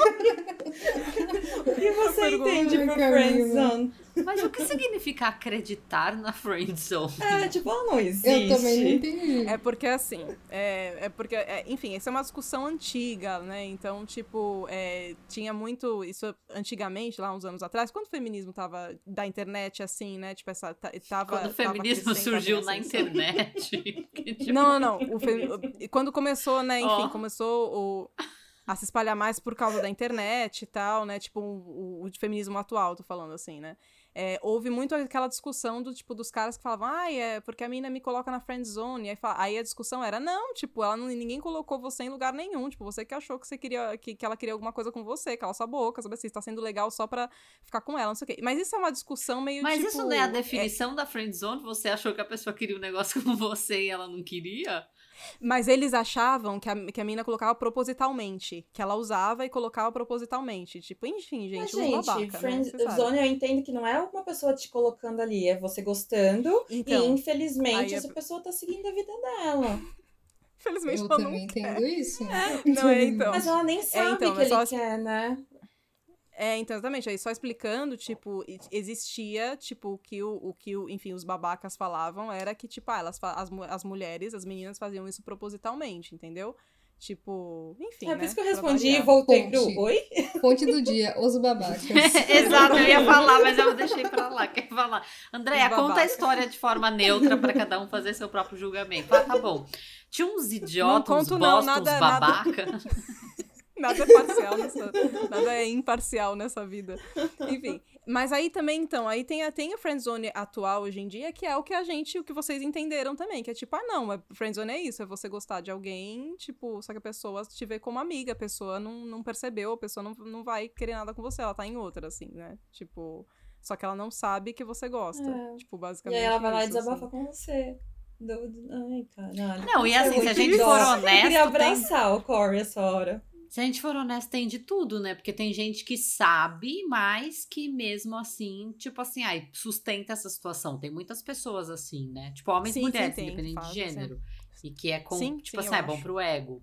O que você entende por friendzone? Mas o que significa acreditar na friendzone? É, tipo, ela não existe. Eu também não entendi. É porque assim, é, é porque, é, enfim, essa é uma discussão antiga, né? Então, tipo, é, tinha muito isso antigamente, lá uns anos atrás, quando o feminismo tava da internet, assim, né? Tipo, essa ta- tava. Quando o feminismo surgiu tava na internet. que, tipo, Não, não, não. O fe- Quando começou, né, enfim, Ó. começou o... a se espalhar mais por causa da internet e tal, né? Tipo, o, o feminismo atual, tô falando assim, né? É, houve muito aquela discussão do tipo dos caras que falavam, ai, é porque a mina me coloca na friend zone. Aí, fala- aí a discussão era, não, tipo, ela não, ninguém colocou você em lugar nenhum. Tipo, você que achou que você queria que, que ela queria alguma coisa com você, cala sua boca, sabe assim, está sendo legal só pra ficar com ela, não sei o quê. Mas isso é uma discussão meio Mas tipo. isso não é a definição da friendzone? Você achou que a pessoa queria um negócio com você e ela não queria? Mas eles achavam que a, que a mina colocava propositalmente. Que ela usava e colocava propositalmente. Tipo, enfim, gente, Mas, um gente, babaca, né? friend Você sabe. zone eu entendo que não é uma pessoa te colocando ali, é você gostando e Então, infelizmente aí é- essa pessoa tá seguindo a vida dela. infelizmente Eu ela não também quer. entendo isso. Não, é, então. Mas ela nem sabe então, que é ele só- quer, né? É, então, exatamente. Aí só explicando, tipo, existia, tipo, o que o, o que, o, enfim, os babacas falavam era que, tipo, ah, elas, as, as mulheres, as meninas faziam isso propositalmente, entendeu? Tipo, enfim, é por né? isso que eu respondi e voltei pro Ponte. oi. Fonte do dia, os babacas. Exato, eu ia falar, mas eu deixei pra lá. Quer falar? Andréia, conta a história de forma neutra pra cada um fazer seu próprio julgamento. Ah, tá bom. Tinha uns idiotas, uns conto não, bosta, uns nada- nada- babaca. Nada é parcial nessa. nada é imparcial nessa vida. Enfim. Mas aí também, então, aí tem a, tem a friendzone atual hoje em dia, que é o que a gente, o que vocês entenderam também, que é tipo, ah, não, a friendzone é isso, é você gostar de alguém, tipo, só que a pessoa te vê como amiga, a pessoa não, não percebeu, a pessoa não, não vai querer nada com você, ela tá em outra, assim, né? Tipo, só que ela não sabe que você gosta. É. Tipo, E basicamente. aí ela vai lá e isso, desabafa assim. com você. Do, do- Ai, caralho. Não, e é assim, se a gente for Eu honesto, queria tem- abraçar o Corey essa hora. Se a gente for honesto, tem de tudo, né? Porque tem gente que sabe, mas que mesmo assim, tipo assim, ai, sustenta essa situação. Tem muitas pessoas assim, né? Tipo, homens Sim, e sim, mulheres, tem, independente faz, de gênero. E que é com, Sim, tipo sim, assim, ah, é bom acho. pro ego.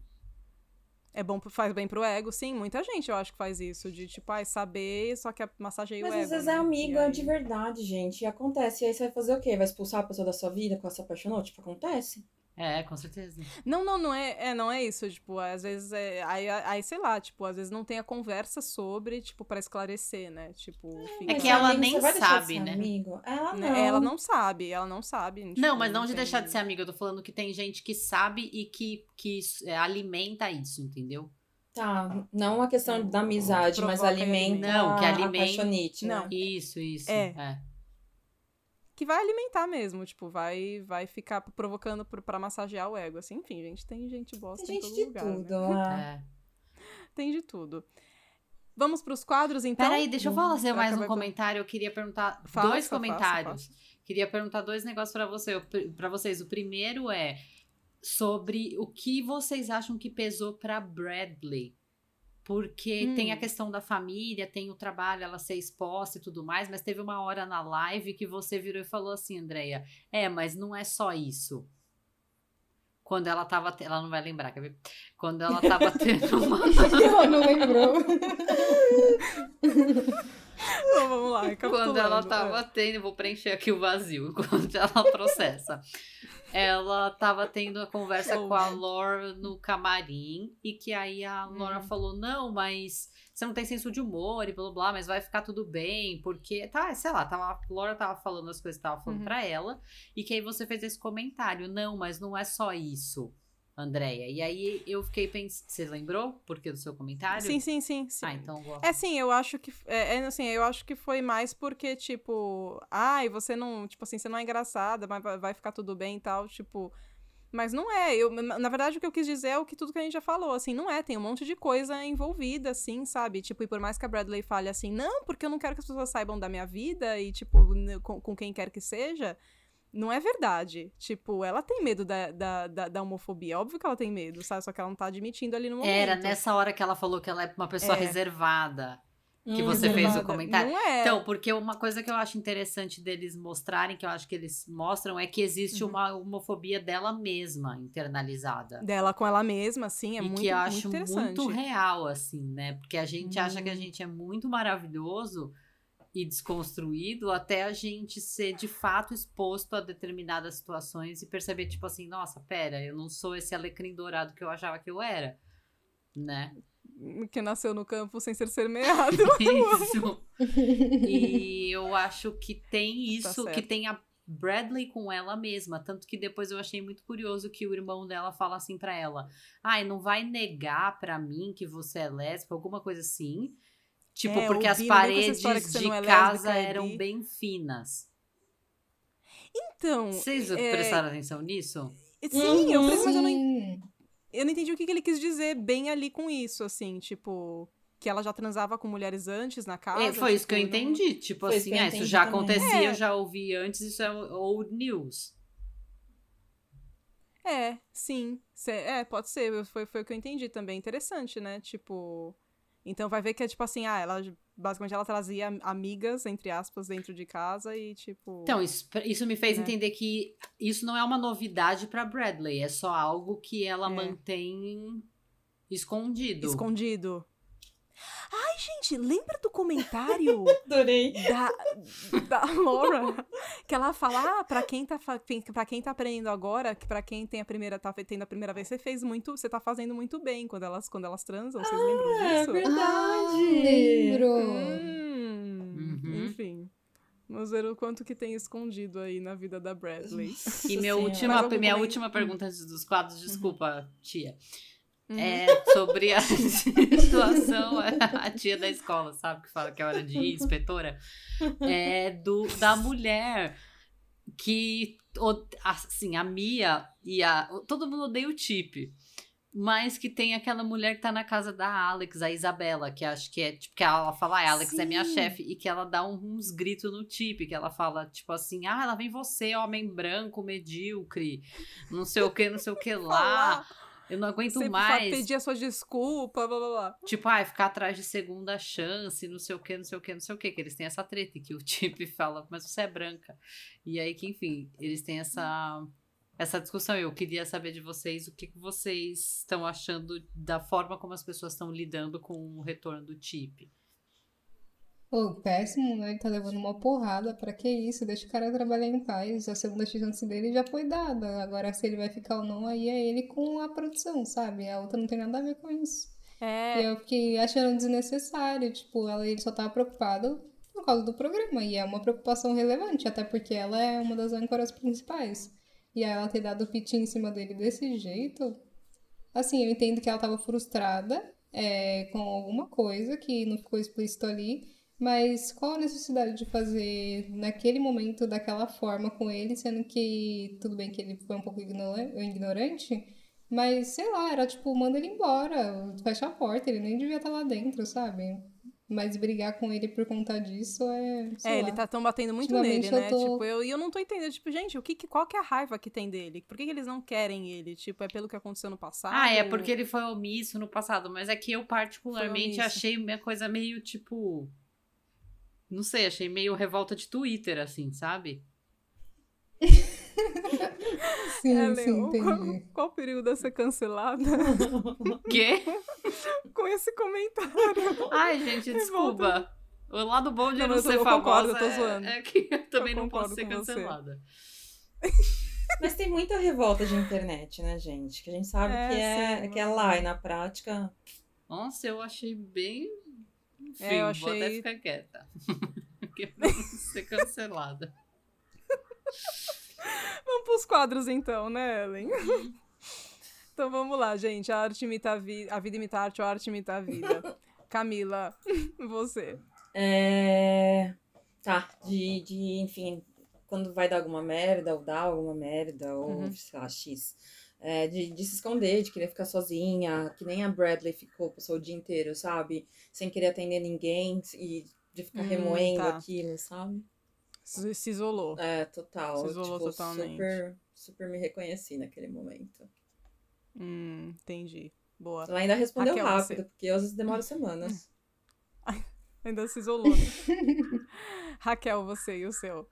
É bom, pro- faz bem pro ego, sim. Muita gente eu acho que faz isso, de tipo, ai, saber, só que massageia Mas o ego. às vezes né? é amigo, aí- é de verdade, gente. E acontece. E aí você vai fazer o quê? Vai expulsar a pessoa da sua vida porque ela se apaixonou? Tipo, acontece. É, com certeza. Não, não, não é, é, não é isso, tipo, às vezes é, aí, aí, sei lá, tipo, às vezes não tem a conversa sobre, tipo, pra esclarecer, né, tipo, fica- É Mas que ela amigo, nem de sabe, né? Amigo? Ela né, não. ela não sabe, ela não sabe. Não, tipo, mas não de tem- deixar de ser amiga. Eu tô falando que tem gente que sabe e que, que é, alimenta isso, entendeu? Tá, não a questão da amizade, mas Provoca alimenta Não, que alimenta- a apaixonite, né? Não. Isso, isso. É. é. Que vai alimentar mesmo, tipo, vai, vai ficar provocando pro- pra massagear o ego, assim, enfim, gente, tem gente bosta Tem em gente todo de lugar, tudo. né? né? é. Tem de tudo. Vamos pros quadros, então? Peraí, deixa eu fazer Pra mais um comentário. Eu queria perguntar Faça, dois faça, comentários. Queria perguntar dois negócios pra você, para vocês. O primeiro é sobre o que vocês acham que pesou pra Bradley. Porque Hum. tem a questão da família, tem o trabalho, ela ser exposta e tudo mais, mas teve uma hora na live que você virou e falou assim, Andreia, é, mas não é só isso. Quando ela tava. Ela não vai lembrar, quer ver? Quando ela tava tendo uma. Ela não lembrou. Então, vamos lá, Quando ela tava é. tendo, vou preencher aqui o vazio enquanto ela processa. Ela tava tendo a conversa com a. Laura no camarim e que aí a Laura Hum. falou: Não, mas você não tem senso de humor e blá blá, blá mas vai ficar tudo bem, porque tá, sei lá, tava, a Laura tava falando as coisas que tava falando Uhum. pra ela e que aí você fez esse comentário: Não, mas não é só isso, Andréia. E aí eu fiquei pensando: Você lembrou? Por que do seu comentário? Sim, sim, sim, sim. Ah, então vou. É sim, eu acho que é, é, assim, eu acho que foi mais porque tipo, ai, você não, tipo assim, você não é engraçada, mas vai- ficar tudo bem e tal, tipo, mas não é. Eu, na verdade o que eu quis dizer é o que tudo que a gente já falou, assim, não é, tem um monte de coisa envolvida assim, sabe? Tipo, e por mais que a Bradley fale assim, não, porque eu não quero que as pessoas saibam da minha vida e tipo, com, com quem quer que seja, não é verdade. Tipo, ela tem medo da, da, da, da homofobia. Óbvio que ela tem medo, sabe? Só que ela não tá admitindo ali no momento. Era nessa hora que ela falou que ela é uma pessoa É. reservada. Que Hum, você fez o comentário. Não é. Então, porque uma coisa que eu acho interessante deles mostrarem, que eu acho que eles mostram, é que existe Uhum. uma homofobia dela mesma internalizada. Dela com ela mesma, assim, é e muito, que eu muito acho interessante. muito real, assim, né? Porque a gente acha que a Hum. gente é muito maravilhoso e desconstruído até a gente ser de fato exposto a determinadas situações e perceber, tipo assim, nossa, pera, eu não sou esse alecrim dourado que eu achava que eu era, né? Que nasceu no campo sem ser semeado. Isso. E eu acho que tem Tá isso, que certo. tem a Bradley com ela mesma. Tanto que depois eu achei muito curioso que o irmão dela fala assim pra ela: Ai, não vai negar pra mim que você é lésbica, alguma coisa assim. Tipo, É, porque as ouvi, paredes de é casa lésbica, é eram bi. bem finas. Então, Vocês é, prestaram atenção nisso? sim, eu, Uhum. preciso, mas eu não, Sim. eu não entendi o que, que ele quis dizer bem ali com isso, assim, tipo, que ela já transava com mulheres antes na casa. É, foi isso que eu tipo, não- entendi. Tipo Foi isso assim, eu ah, isso já também. acontecia, É. eu já ouvi antes, isso é old news. É, sim. Cê- É, pode ser. Foi, foi o que eu entendi também. Interessante, né? Tipo. Então vai ver que é tipo assim, ah, ela basicamente ela trazia amigas, entre aspas, dentro de casa e tipo. Então, isso, isso me fez Né? entender que isso não é uma novidade pra Bradley, é só algo que ela É. mantém escondido. escondido. Ai, gente, lembra do comentário Adorei. da, da Laura? Que ela fala, ah, pra quem tá, pra quem tá aprendendo agora, que pra quem tem a primeira, tá tendo a primeira vez, você fez muito, você tá fazendo muito bem quando elas, quando elas transam, vocês lembram É disso? verdade. Ah, lembro. Hum, Uhum. Enfim. Vamos ver o quanto que tem escondido aí na vida da Bradley. E minha Nossa última, minha última pergunta antes dos quadros, desculpa, tia. Uhum. É sobre a situação, a tia da escola, sabe? Que fala que é hora de ir, inspetora. É do, da mulher que, assim, a Mia e a. Todo mundo odeia o Chip. Mas que tem aquela mulher que tá na casa da Alex, a Isabela, que acho que é, tipo, que ela fala, ah, Alex é minha Sim. chefe, e que ela dá um- uns gritos no Chip, que ela fala, tipo assim, ah, lá vem você, homem branco, medíocre, não sei o que, não sei o que lá. Eu não aguento Sempre mais. pedir a sua desculpa, blá blá blá. Tipo, ai, ficar atrás de segunda chance, não sei o que, não sei o que, não sei o que. Que eles têm essa treta que o Chip fala, mas você é branca. E aí que, enfim, eles têm essa, essa discussão. Eu queria saber de vocês o que, que vocês estão achando da forma como as pessoas estão lidando com o retorno do Chip. Pô, péssimo, né? Ele tá levando uma porrada. Pra que isso? Deixa o cara trabalhar em paz. A segunda chance dele já foi dada. Agora, se ele vai ficar ou não, aí é ele com a produção, sabe? A outra não tem nada a ver com isso. E É, eu fiquei achando desnecessário. Tipo, ela, ele só tava preocupado por causa do programa. E é uma preocupação relevante, até porque ela é uma das âncoras principais. E aí ela ter dado o piti em cima dele desse jeito. Assim, eu entendo que ela tava frustrada é, com alguma coisa que não ficou explícito ali. Mas qual a necessidade de fazer naquele momento daquela forma com ele, sendo que tudo bem que ele foi um pouco ignoran- ignorante, mas sei lá, era tipo, manda ele embora, fecha a porta, ele nem devia estar lá dentro, sabe? Mas brigar com ele por conta disso é. Sei é, lá. ele tá tão batendo muito nele, eu né? tô- Tipo, eu, e eu não tô entendendo, tipo, gente, o que, qual que é a raiva que tem dele? Por que, que eles não querem ele? Tipo, é pelo que aconteceu no passado? Ah, é porque ele foi omisso no passado. Mas é que eu, particularmente, achei minha coisa meio tipo. Não sei, achei meio revolta de Twitter, assim, sabe? Sim, É, sim, Leo, qual, entendi. qual o perigo de ser cancelada Quê? com esse comentário? Ai, gente, desculpa. O lado bom de Não, não, ser concordo, famosa eu tô zoando. é, é que eu também Eu não posso concordo ser cancelada. Mas tem muita revolta de internet, né, gente? Que a gente sabe É, que, é, sim, que é lá e na prática. Nossa, eu achei bem. Enfim, É, eu vou até achei- ficar quieta. Porque não ser cancelada. Vamos pros quadros então, né, Ellen? então vamos lá, gente. A arte imita a vida, a vida imita a arte, a arte imita a vida. Camila, você. É. Tá, de, de, enfim, quando vai dar alguma merda, ou dar alguma merda, ou Uhum. sei lá, X. É, de, de se esconder, de querer ficar sozinha, que nem a Bradley ficou, passou o dia inteiro, sabe? Sem querer atender ninguém e de ficar Hum, remoendo tá. aquilo, sabe? Se se isolou. É, total. Se isolou tipo, totalmente. super, super me reconheci naquele momento. Hum, entendi. Boa. Ela ainda respondeu Raquel, rápido, você. porque às vezes demora semanas. Ainda se isolou, né? Raquel, você e o seu.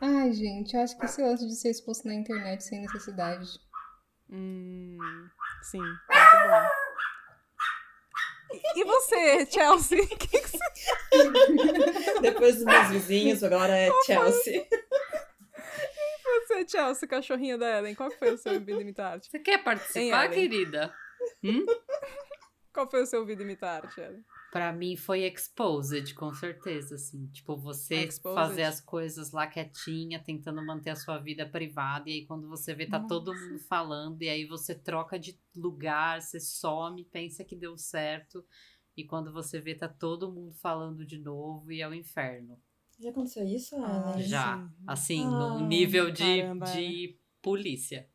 Ai, gente, eu acho que esse lance de ser exposto na internet sem necessidade. Hum, sim, muito bom. E- E você, Chelsea? Que que você Depois dos meus vizinhos, agora é Chelsea. você, Chelsea, cachorrinha da Ellen? Qual foi o seu vida imitar? Você quer participar, querida? Hum? Qual foi o seu vida imitar Ellen? Pra mim foi exposed, com certeza, assim. Tipo, você Exposed? fazer as coisas lá quietinha, tentando manter a sua vida privada, e aí quando você vê, tá todo mundo falando, e aí você troca de lugar, você some, pensa que deu certo, e quando você vê, tá todo mundo falando de novo, e é o inferno. Já aconteceu isso, Ah, Ellen? Já, sim. assim, Ah, no nível de, caramba, de polícia.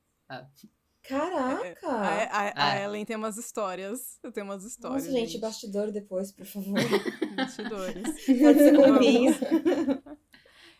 Caraca! A, a- a É. Ellen tem umas histórias. Eu tenho umas histórias. Nossa, gente, bastidor depois, por favor. Bastidores. Pode ser comigo.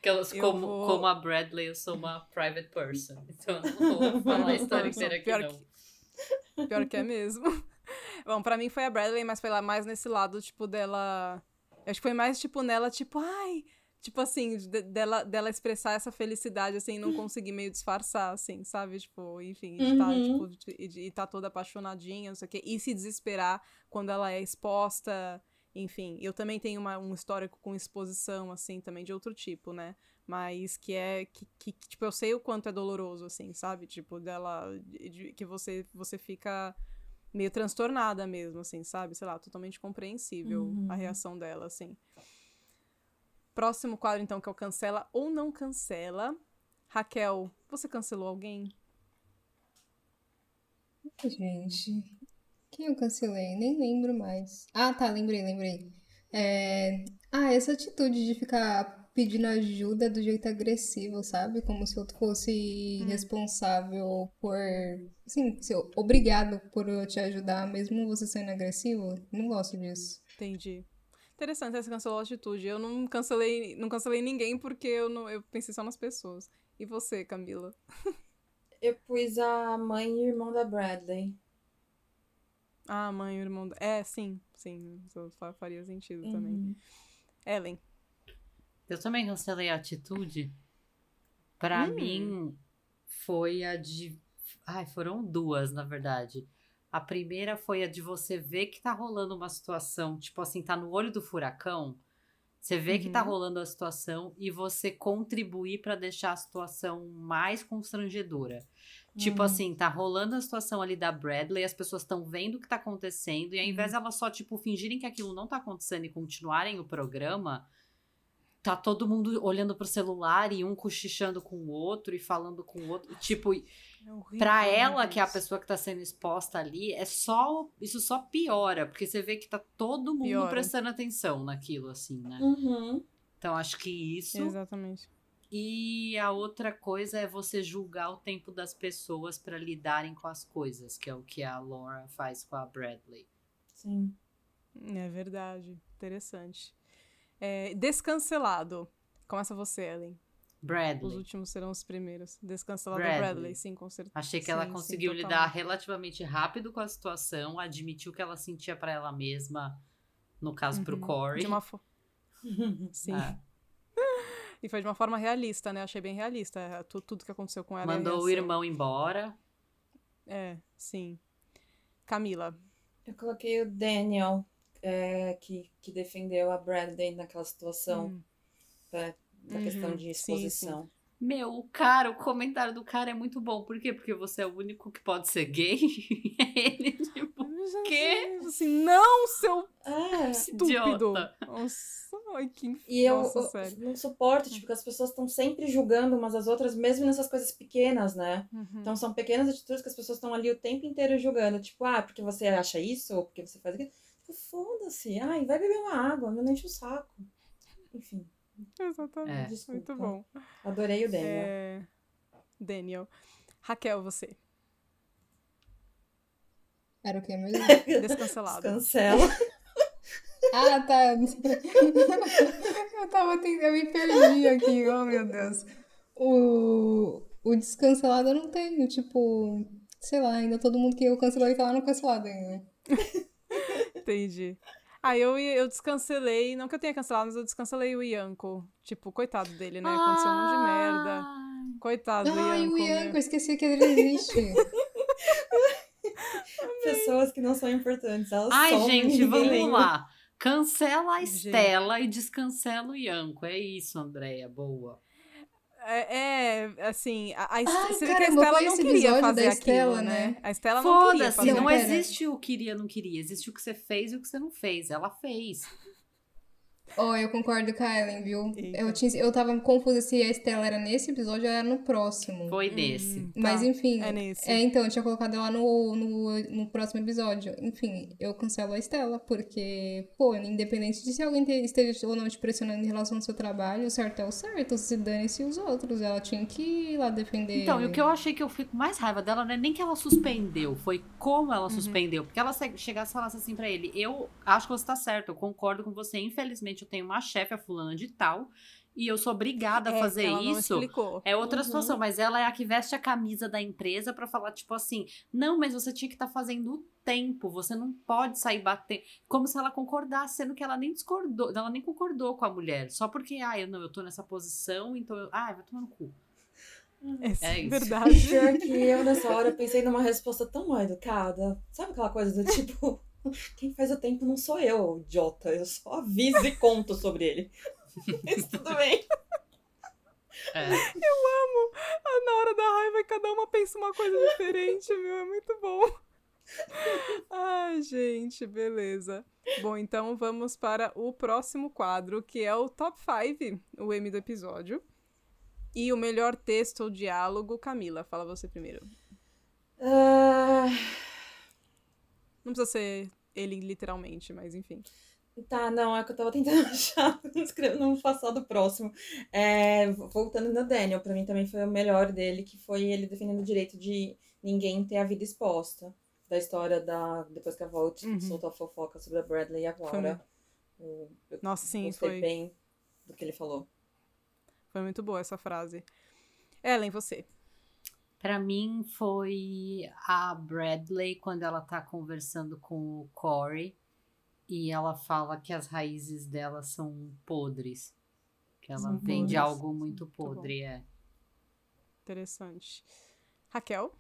Que elas, Eu como, vou- como a Bradley, eu sou uma private person. Então eu não vou falar a história inteira aqui, Pior não. que- Pior que é mesmo. Bom, pra mim foi a Bradley, mas foi lá mais nesse lado, tipo, dela. Acho que foi mais, tipo, nela, tipo, ai. Tipo assim, de- dela, dela expressar essa felicidade, assim, não conseguir meio disfarçar, assim, sabe? Tipo, enfim, de tá, Uhum. tipo, de, de, tá toda apaixonadinha, não sei o quê. E se desesperar quando ela é exposta. Enfim, eu também tenho uma, um histórico com exposição, assim, também de outro tipo, né? Mas que é. Que, que, que, tipo, eu sei o quanto é doloroso, assim, sabe? Tipo, dela. de- de- que você, você fica meio transtornada mesmo, assim, sabe? Sei lá, totalmente compreensível Uhum. a reação dela, assim. Próximo quadro, então, que é o cancela ou não cancela. Raquel, você cancelou alguém? Gente, quem eu cancelei? Nem lembro mais. Ah, tá, lembrei, lembrei. É... Ah, essa atitude de ficar pedindo ajuda do jeito agressivo, sabe? Como se eu fosse responsável por. Assim, ser obrigado por eu te ajudar, mesmo você sendo agressivo. Não gosto disso. Entendi. Interessante, essa cancelou a atitude. Eu não cancelei, não cancelei ninguém porque eu, não, eu pensei só nas pessoas. E você, Camila? Eu pus a mãe e irmão da Bradley. Ah, mãe, o irmão. da- É, sim, sim. Faria sentido também. Uhum. Ellen. Eu também cancelei a atitude. Pra Hum. mim, foi a de. Ai, foram duas, na verdade. A primeira foi a de você ver que tá rolando uma situação, tipo assim, tá no olho do furacão. Você vê que tá Uhum. rolando a situação e você contribuir pra deixar a situação mais constrangedora. Tipo Hum. assim, tá rolando a situação ali da Bradley, as pessoas estão vendo o que tá acontecendo, e ao Uhum. invés de elas só, tipo, fingirem que aquilo não tá acontecendo e continuarem o programa, tá todo mundo olhando pro celular e um cochichando com o outro e falando com o outro. Tipo, É pra meu ela, que é a pessoa que tá sendo exposta ali, é só. Isso só piora, porque você vê que tá todo mundo Piora. prestando atenção naquilo, assim, né? Uhum. Então acho que isso. Exatamente. E a outra coisa é você julgar o tempo das pessoas pra lidarem com as coisas, que é o que a Laura faz com a Bradley. Sim. É verdade. Interessante. É, descancelado. Começa você, Ellen. Os Bradley. últimos serão os primeiros. Descancelado Bradley. Bradley, sim, com certeza. Achei que ela Sim, sim, conseguiu lidar relativamente rápido com a situação, admitiu que ela sentia pra ela mesma, no caso pro Uhum. Corey. De uma fo- Sim. Ah, E foi de uma forma realista, né? Achei bem realista. é, tu- Tudo que aconteceu com ela. mandou o irmão embora. É, sim. Camila. Eu coloquei o Daniel. é, que, que defendeu a Bradley naquela situação, Hum. pra- da Uhum, questão de sim, exposição. Meu, o cara, o comentário do cara é muito bom. Por quê? Porque você é o único que pode ser gay. Ele, tipo, quê? Assim, não, seu É, estúpido. Idiota. Nossa, ai, que inf- E eu, Nossa, eu sério. não suporto, tipo, que as pessoas estão sempre julgando umas às outras, mesmo nessas coisas pequenas, né? Uhum. Então são pequenas atitudes que as pessoas estão ali o tempo inteiro julgando. Tipo, ah, porque você acha isso, ou porque você faz aquilo. Tipo, foda-se. Ai, vai beber uma água, não enche o saco. Enfim, Exatamente. É. Muito bom. adorei o Daniel. É, Daniel. Raquel, você. Era o que mesmo? Descancelado. Cancela. Ah, tá. Eu tava tentando, eu me perdi aqui, oh meu Deus. O, o descancelado eu não tenho, tipo, sei lá, ainda todo mundo que eu cancelei tá lá no cancelado ainda. Entendi. Ah, eu, eu descancelei, não que eu tenha cancelado, mas eu descancelei o Ianco. Tipo, coitado dele, né? Aconteceu um monte de merda. Coitado do Ai, Ianco. o né? Ianco, eu esqueci que ele existe. Pessoas que não são importantes. Elas Ai, gente, vamos lembra. lá. Cancela a Gente. Estela e descancela o Ianco. É isso, Andréia. Boa. É, é, assim, a, a, Ai, você vê que a Estela não queria fazer da aquilo, Estela, né? né? A Estela não queria fazer não Não, existe o queria, não queria. Existe o que você fez e o que você não fez. Ela fez. Ó, eu concordo com a Ellen, viu? Eita. Eu, tinha, eu tava confusa se a Estela era nesse episódio ou era no próximo. Foi nesse. Hum, Mas tá. enfim. É nesse. É, então, eu tinha colocado ela no, no, no próximo episódio. Enfim, eu cancelo a Estela, porque, pô, independente de se alguém te- esteja ou não te pressionando em relação ao seu trabalho, o certo é o certo, se dane-se os outros. Ela tinha que ir lá defender. Então, e o que eu achei que eu fico mais raiva dela não é nem que ela suspendeu, foi como ela suspendeu. Porque ela se- chegasse e falasse assim pra ele: Eu acho que você tá certo, eu concordo com você. Infelizmente, eu tenho uma chefe, a fulana de tal, e eu sou obrigada a É, fazer ela não isso. explicou. É outra Uhum. situação, mas ela é a que veste a camisa da empresa pra falar, tipo assim, não, mas você tinha que estar fazendo o tempo, você não pode sair batendo. Como se ela concordasse, sendo que ela nem discordou, ela nem concordou com a mulher. Só porque, ah, eu não, eu tô nessa posição, então eu. Ah, vai tomar no cu. É, É isso. verdade. Pior que eu, nessa hora, pensei numa resposta tão mal educada. Sabe aquela coisa do tipo, quem faz o tempo não sou eu, idiota. Eu só aviso e conto sobre ele. Mas tudo bem. É. Ah, Na hora da raiva, cada uma pensa uma coisa diferente, meu. É muito bom. Ai, gente, beleza. Bom, então vamos para o próximo quadro, que é o Top 5, o M do episódio. E o melhor texto ou diálogo, Camila, fala você primeiro. Ah, Não precisa ser ele literalmente, mas enfim. tá, não, é que eu tava tentando achar, não escrevo, não passar do próximo. É, voltando no Daniel, pra mim também foi o melhor dele, que foi ele defendendo o direito de ninguém ter a vida exposta. Da história da. Depois que a Volt Uhum. soltou a fofoca sobre a Bradley e a eu Nossa, sim, gostei foi, bem do que ele falou. foi muito boa essa frase. Ellen, você. Pra mim foi a Bradley quando ela tá conversando com o Corey e ela fala que as raízes dela são podres. Que ela São vem de algo muito podre, é. Interessante. Raquel?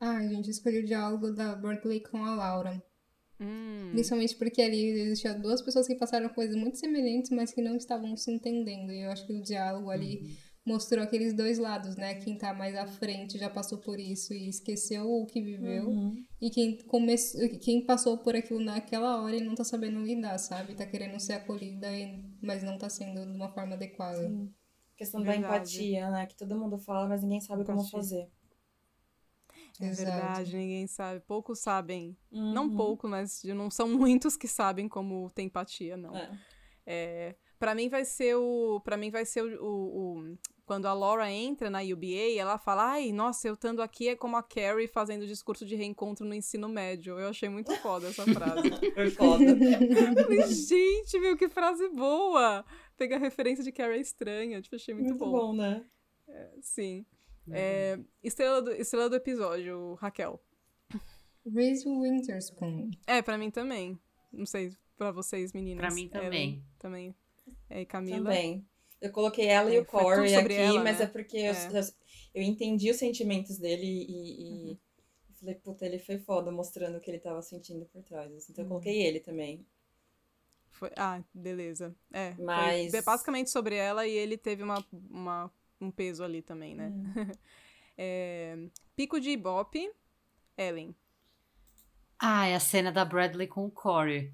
Ah, gente, eu escolhi o diálogo da Berkeley com a Laura. Hum, Principalmente porque ali existiam duas pessoas que passaram coisas muito semelhantes, mas que não estavam se entendendo. E eu acho que o diálogo ali mostrou aqueles dois lados, né? Quem tá mais à frente já passou por isso e esqueceu o que viveu. Uhum. E quem, começou, quem passou por aquilo naquela hora e não tá sabendo lidar, sabe? Tá querendo ser acolhida, e- mas não tá sendo de uma forma adequada. questão Verdade. da empatia, né? Que todo mundo fala, mas ninguém sabe como Empatia. fazer. é Exato. verdade, ninguém sabe. Poucos sabem. Não Uhum. pouco, mas não são muitos que sabem como ter empatia, não. É. É, para mim vai ser o, para mim vai ser o, o- o- quando a Laura entra na UBA, ela fala: "Ai, nossa, eu estando aqui é como a Carrie fazendo discurso de reencontro no ensino médio". Eu achei muito foda essa frase. Foda. Gente, meu, que frase boa! Pegar referência de Carrie é estranha, tipo, achei muito, Muito bom, né? Sim. É, estrela, do, estrela do episódio, Raquel. Reese Witherspoon. É, pra mim também. Não sei, pra vocês, meninas. Pra mim também. Ellen, também. É, e Camila. Também. Eu coloquei ela e É, o foi tudo Corey aqui, ela, mas né? é porque eu, É. eu, eu entendi os sentimentos dele e, e Falei, puta, ele foi foda mostrando o que ele tava sentindo por trás. assim. Então eu coloquei ele também. Foi... Ah, beleza. É. foi Mas- be- basicamente sobre ela e ele teve uma, uma- um peso ali também, né? É, Pico de Ibope, Ellen. Ah, é a cena da Bradley com o Corey.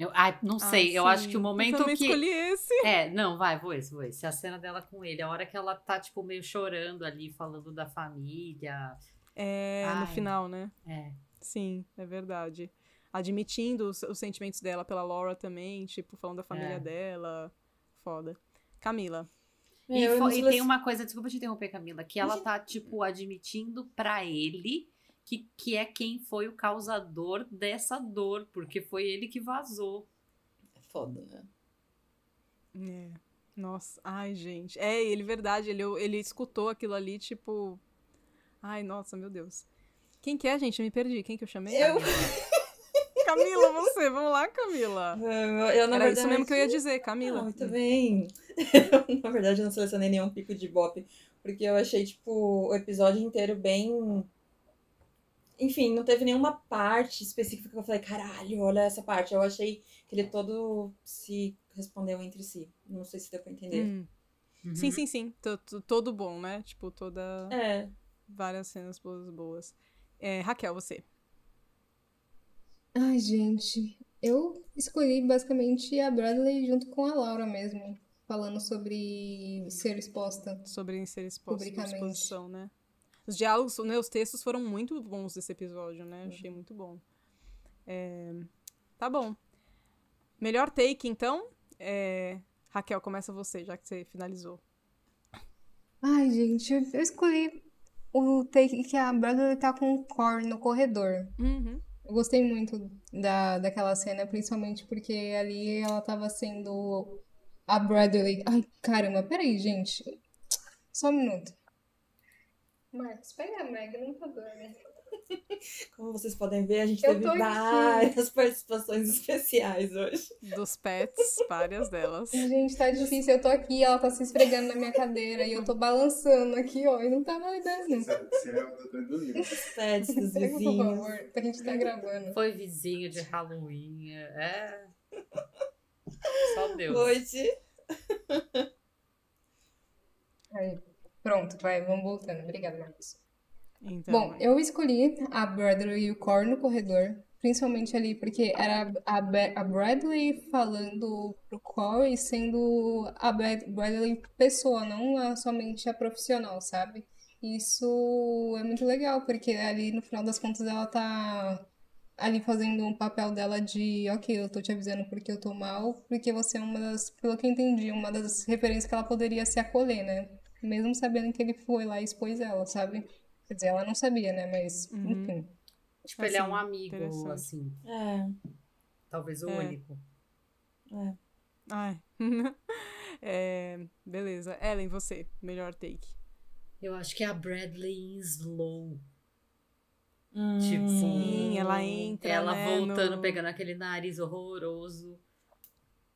Eu, ai, não sei, Ah, eu acho que o momento Eu que. escolhi esse. É, não, vai, vou esse, vou esse. A cena dela com ele, a hora que ela tá, tipo, meio chorando ali, falando da família. É, no Ai. final, né? É. Sim, é verdade. Admitindo os, os sentimentos dela pela Laura também, tipo, falando da família É. dela. Foda. Camila. E, Eu fo- não e selec- tem uma coisa, desculpa te interromper, Camila, que ela tá, tipo, admitindo pra ele que, que é quem foi o causador dessa dor, porque foi ele que vazou. É foda, né? É. Nossa, ai, gente. É, ele, verdade, ele, ele escutou aquilo ali, tipo. Ai, nossa, meu Deus. Quem que é, gente? Eu me perdi. Quem que eu chamei? Eu. Camila, você. Vamos lá, Camila. Eu, eu, na Era verdade, isso mesmo que eu ia dizer, Camila. Muito bem. Eu, na verdade, eu não selecionei nenhum pico de bop, porque eu achei, tipo, o episódio inteiro bem. Enfim, não teve nenhuma parte específica que eu falei, caralho, olha essa parte. Eu achei que ele todo se respondeu entre si. Não sei se deu pra entender. Hum. Uhum. Sim, sim, sim. To- to- Todo bom, né? Tipo, toda. É, Várias cenas boas, boas. É, Raquel, você. Ai, gente, eu escolhi basicamente a Bradley junto com a Laura mesmo, falando sobre ser exposta. Sobre ser exposto, Publicamente. exposição, né? Os diálogos, né, os textos foram muito bons desse episódio, né? Achei muito bom. É, Tá bom. Melhor take, então. É, Raquel, começa você, já que você finalizou. Ai, gente, eu escolhi o take que a Bradley tá com o Corey no corredor. Uhum. Eu gostei muito da, daquela cena, principalmente porque ali ela tava sendo a Bradley. Ai, caramba, peraí, gente. Só um minuto. Marcos, pega a Meg no computador, né? como vocês podem ver, a gente Eu teve várias participações especiais hoje. Dos pets, várias delas. Gente, tá difícil. Eu tô aqui, ela tá se esfregando na minha cadeira e eu tô balançando aqui, ó, e não tá mais dando. Será que eu tô dormindo? Os pets dos Pega, por vizinhos. favor, a gente tá gravando. Foi vizinho de Halloween. É. Só Deus. Noite. Aí, pronto, vai, vamos voltando. Obrigada, Marcos. Então, Bom, eu escolhi a Bradley e o Corey no corredor, principalmente ali porque era a, a Bradley falando pro Corey sendo a Brad- Bradley pessoa, não a- somente a profissional, sabe? Isso é muito legal, porque ali no final das contas ela tá ali fazendo um papel dela de, ok, eu tô te avisando porque eu tô mal, porque você é uma das, pelo que eu entendi, uma das referências que ela poderia se acolher, né? Mesmo sabendo que ele foi lá e expôs ela, sabe? Quer dizer, ela não sabia, né? Mas, Uhum. enfim. Tipo, ele é um Assim, amigo, assim. É, Talvez o É. único. é. Ai. É, beleza. Ellen, você. Melhor take. Eu acho que é a Bradley slow. Hum, Tipo, Sim, ela entra, Ela né, voltando, no- pegando aquele nariz horroroso.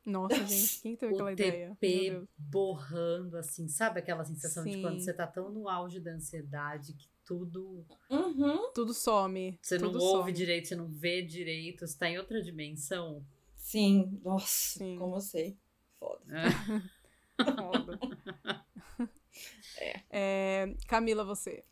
Nossa, gente, quem teve aquela o ideia? Meu TP borrando, assim. Sabe aquela sensação de quando Sim. você tá tão no auge da ansiedade que tudo. Uhum. Tudo some. Você não tudo ouve some. direito, você não vê direito, você tá em outra dimensão. Sim, nossa, Sim. como eu sei. Foda. Foda. É, Camila, você.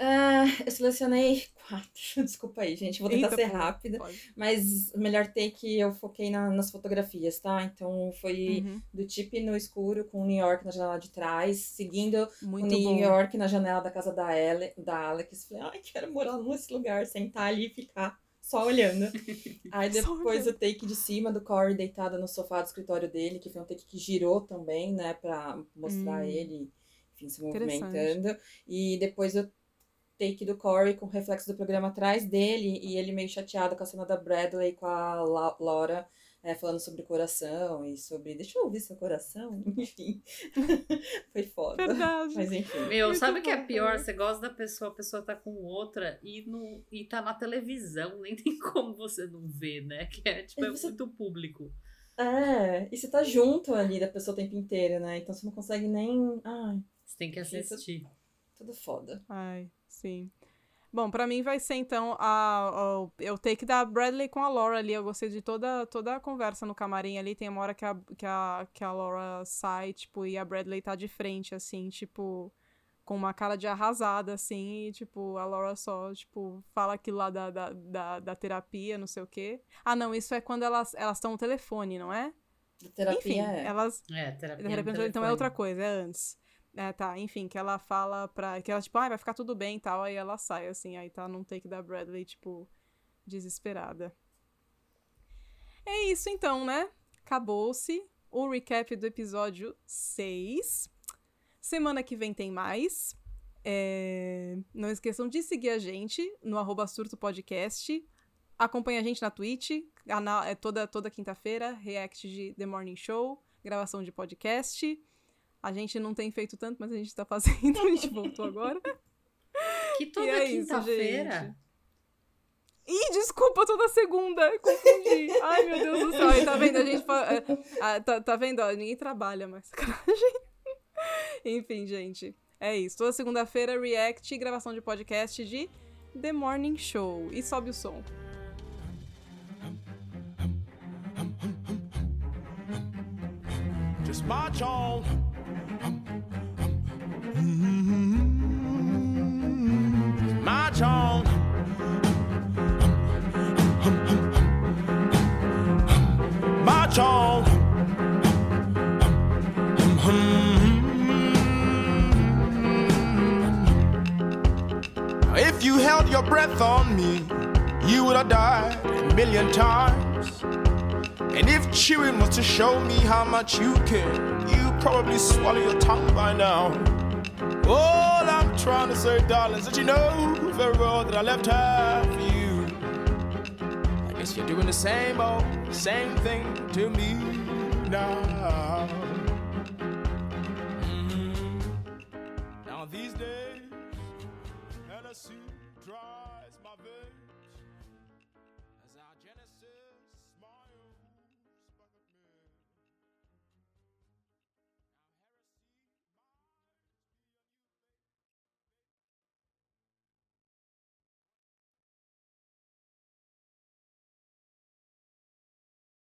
Ah, eu selecionei quatro. Desculpa aí, gente. Vou tentar Eita, ser rápida. pode. Mas o melhor take eu foquei na- nas fotografias, tá? Então foi Uhum, do Tip no escuro com o New York na janela de trás, seguindo Muito o New bom. York na janela da casa da, da Alex. Falei, ai, quero morar nesse lugar, sentar ali e ficar só olhando. Aí depois olhando. o take de cima do Corey deitado no sofá do escritório dele, que foi um take que girou também, né, pra mostrar Hum. ele, enfim, se movimentando. E depois o take do Corey com o reflexo do programa atrás dele e ele meio chateado com a cena da Bradley com a La- Laura é, falando sobre coração e sobre deixa eu ouvir seu coração, enfim. Foi foda. Verdade. Mas enfim. Meu, Muito sabe o que é pior? cara. Você gosta da pessoa, a pessoa tá com outra e, no, e tá na televisão, nem tem como você não ver, né? Que é, tipo, é você- muito público. É, e você tá junto ali da pessoa o tempo inteiro, né? Então você não consegue nem. Ai, Você tem que Isso- assistir. Tudo foda. Ai, sim. Bom, pra mim vai ser então a, a, eu take da Bradley com a Laura ali. Eu gostei de toda, toda a conversa no camarim ali. Tem uma hora que a, que, a, que a Laura sai, tipo, e a Bradley tá de frente, assim, tipo, com uma cara de arrasada, assim, e, tipo, a Laura só, tipo, fala aquilo lá da, da, da, da terapia, não sei o quê. Ah, não, isso é quando elas estão no telefone, não é? Terapia Enfim, é. elas. É, terapia. De no repente, então é outra coisa, é antes. É, tá, enfim, que ela fala pra. Que ela, tipo, ah, vai ficar tudo bem e tal. Aí ela sai, assim, aí tá num take da Bradley, tipo, desesperada. É isso então, né? Acabou-se o recap do episódio 6. Semana que vem tem mais. É, Não esqueçam de seguir a gente no arroba surto podcast. Acompanhe a gente na Twitch, é toda, toda quinta-feira, react de The Morning Show, gravação de podcast. A gente não tem feito tanto, mas a gente tá fazendo, a gente voltou agora. Que toda E é isso, quinta-feira. Ih, desculpa, toda segunda, confundi. Ai, meu Deus do céu. Aí, tá vendo? A gente é, ah, tá, tá vendo? Ó, ninguém trabalha mais. Sacanagem. Enfim, gente. É isso. Toda segunda-feira, react e gravação de podcast de The Morning Show. E sobe o som. Just march on. On. March on. If you held your breath on me, you would have died a million times. And if chewing was to show me how much you care, you probably swallow your tongue by now. All I'm trying to say, darling, is that you know very well that I left half for you. I guess you're doing the same old, same thing to me now.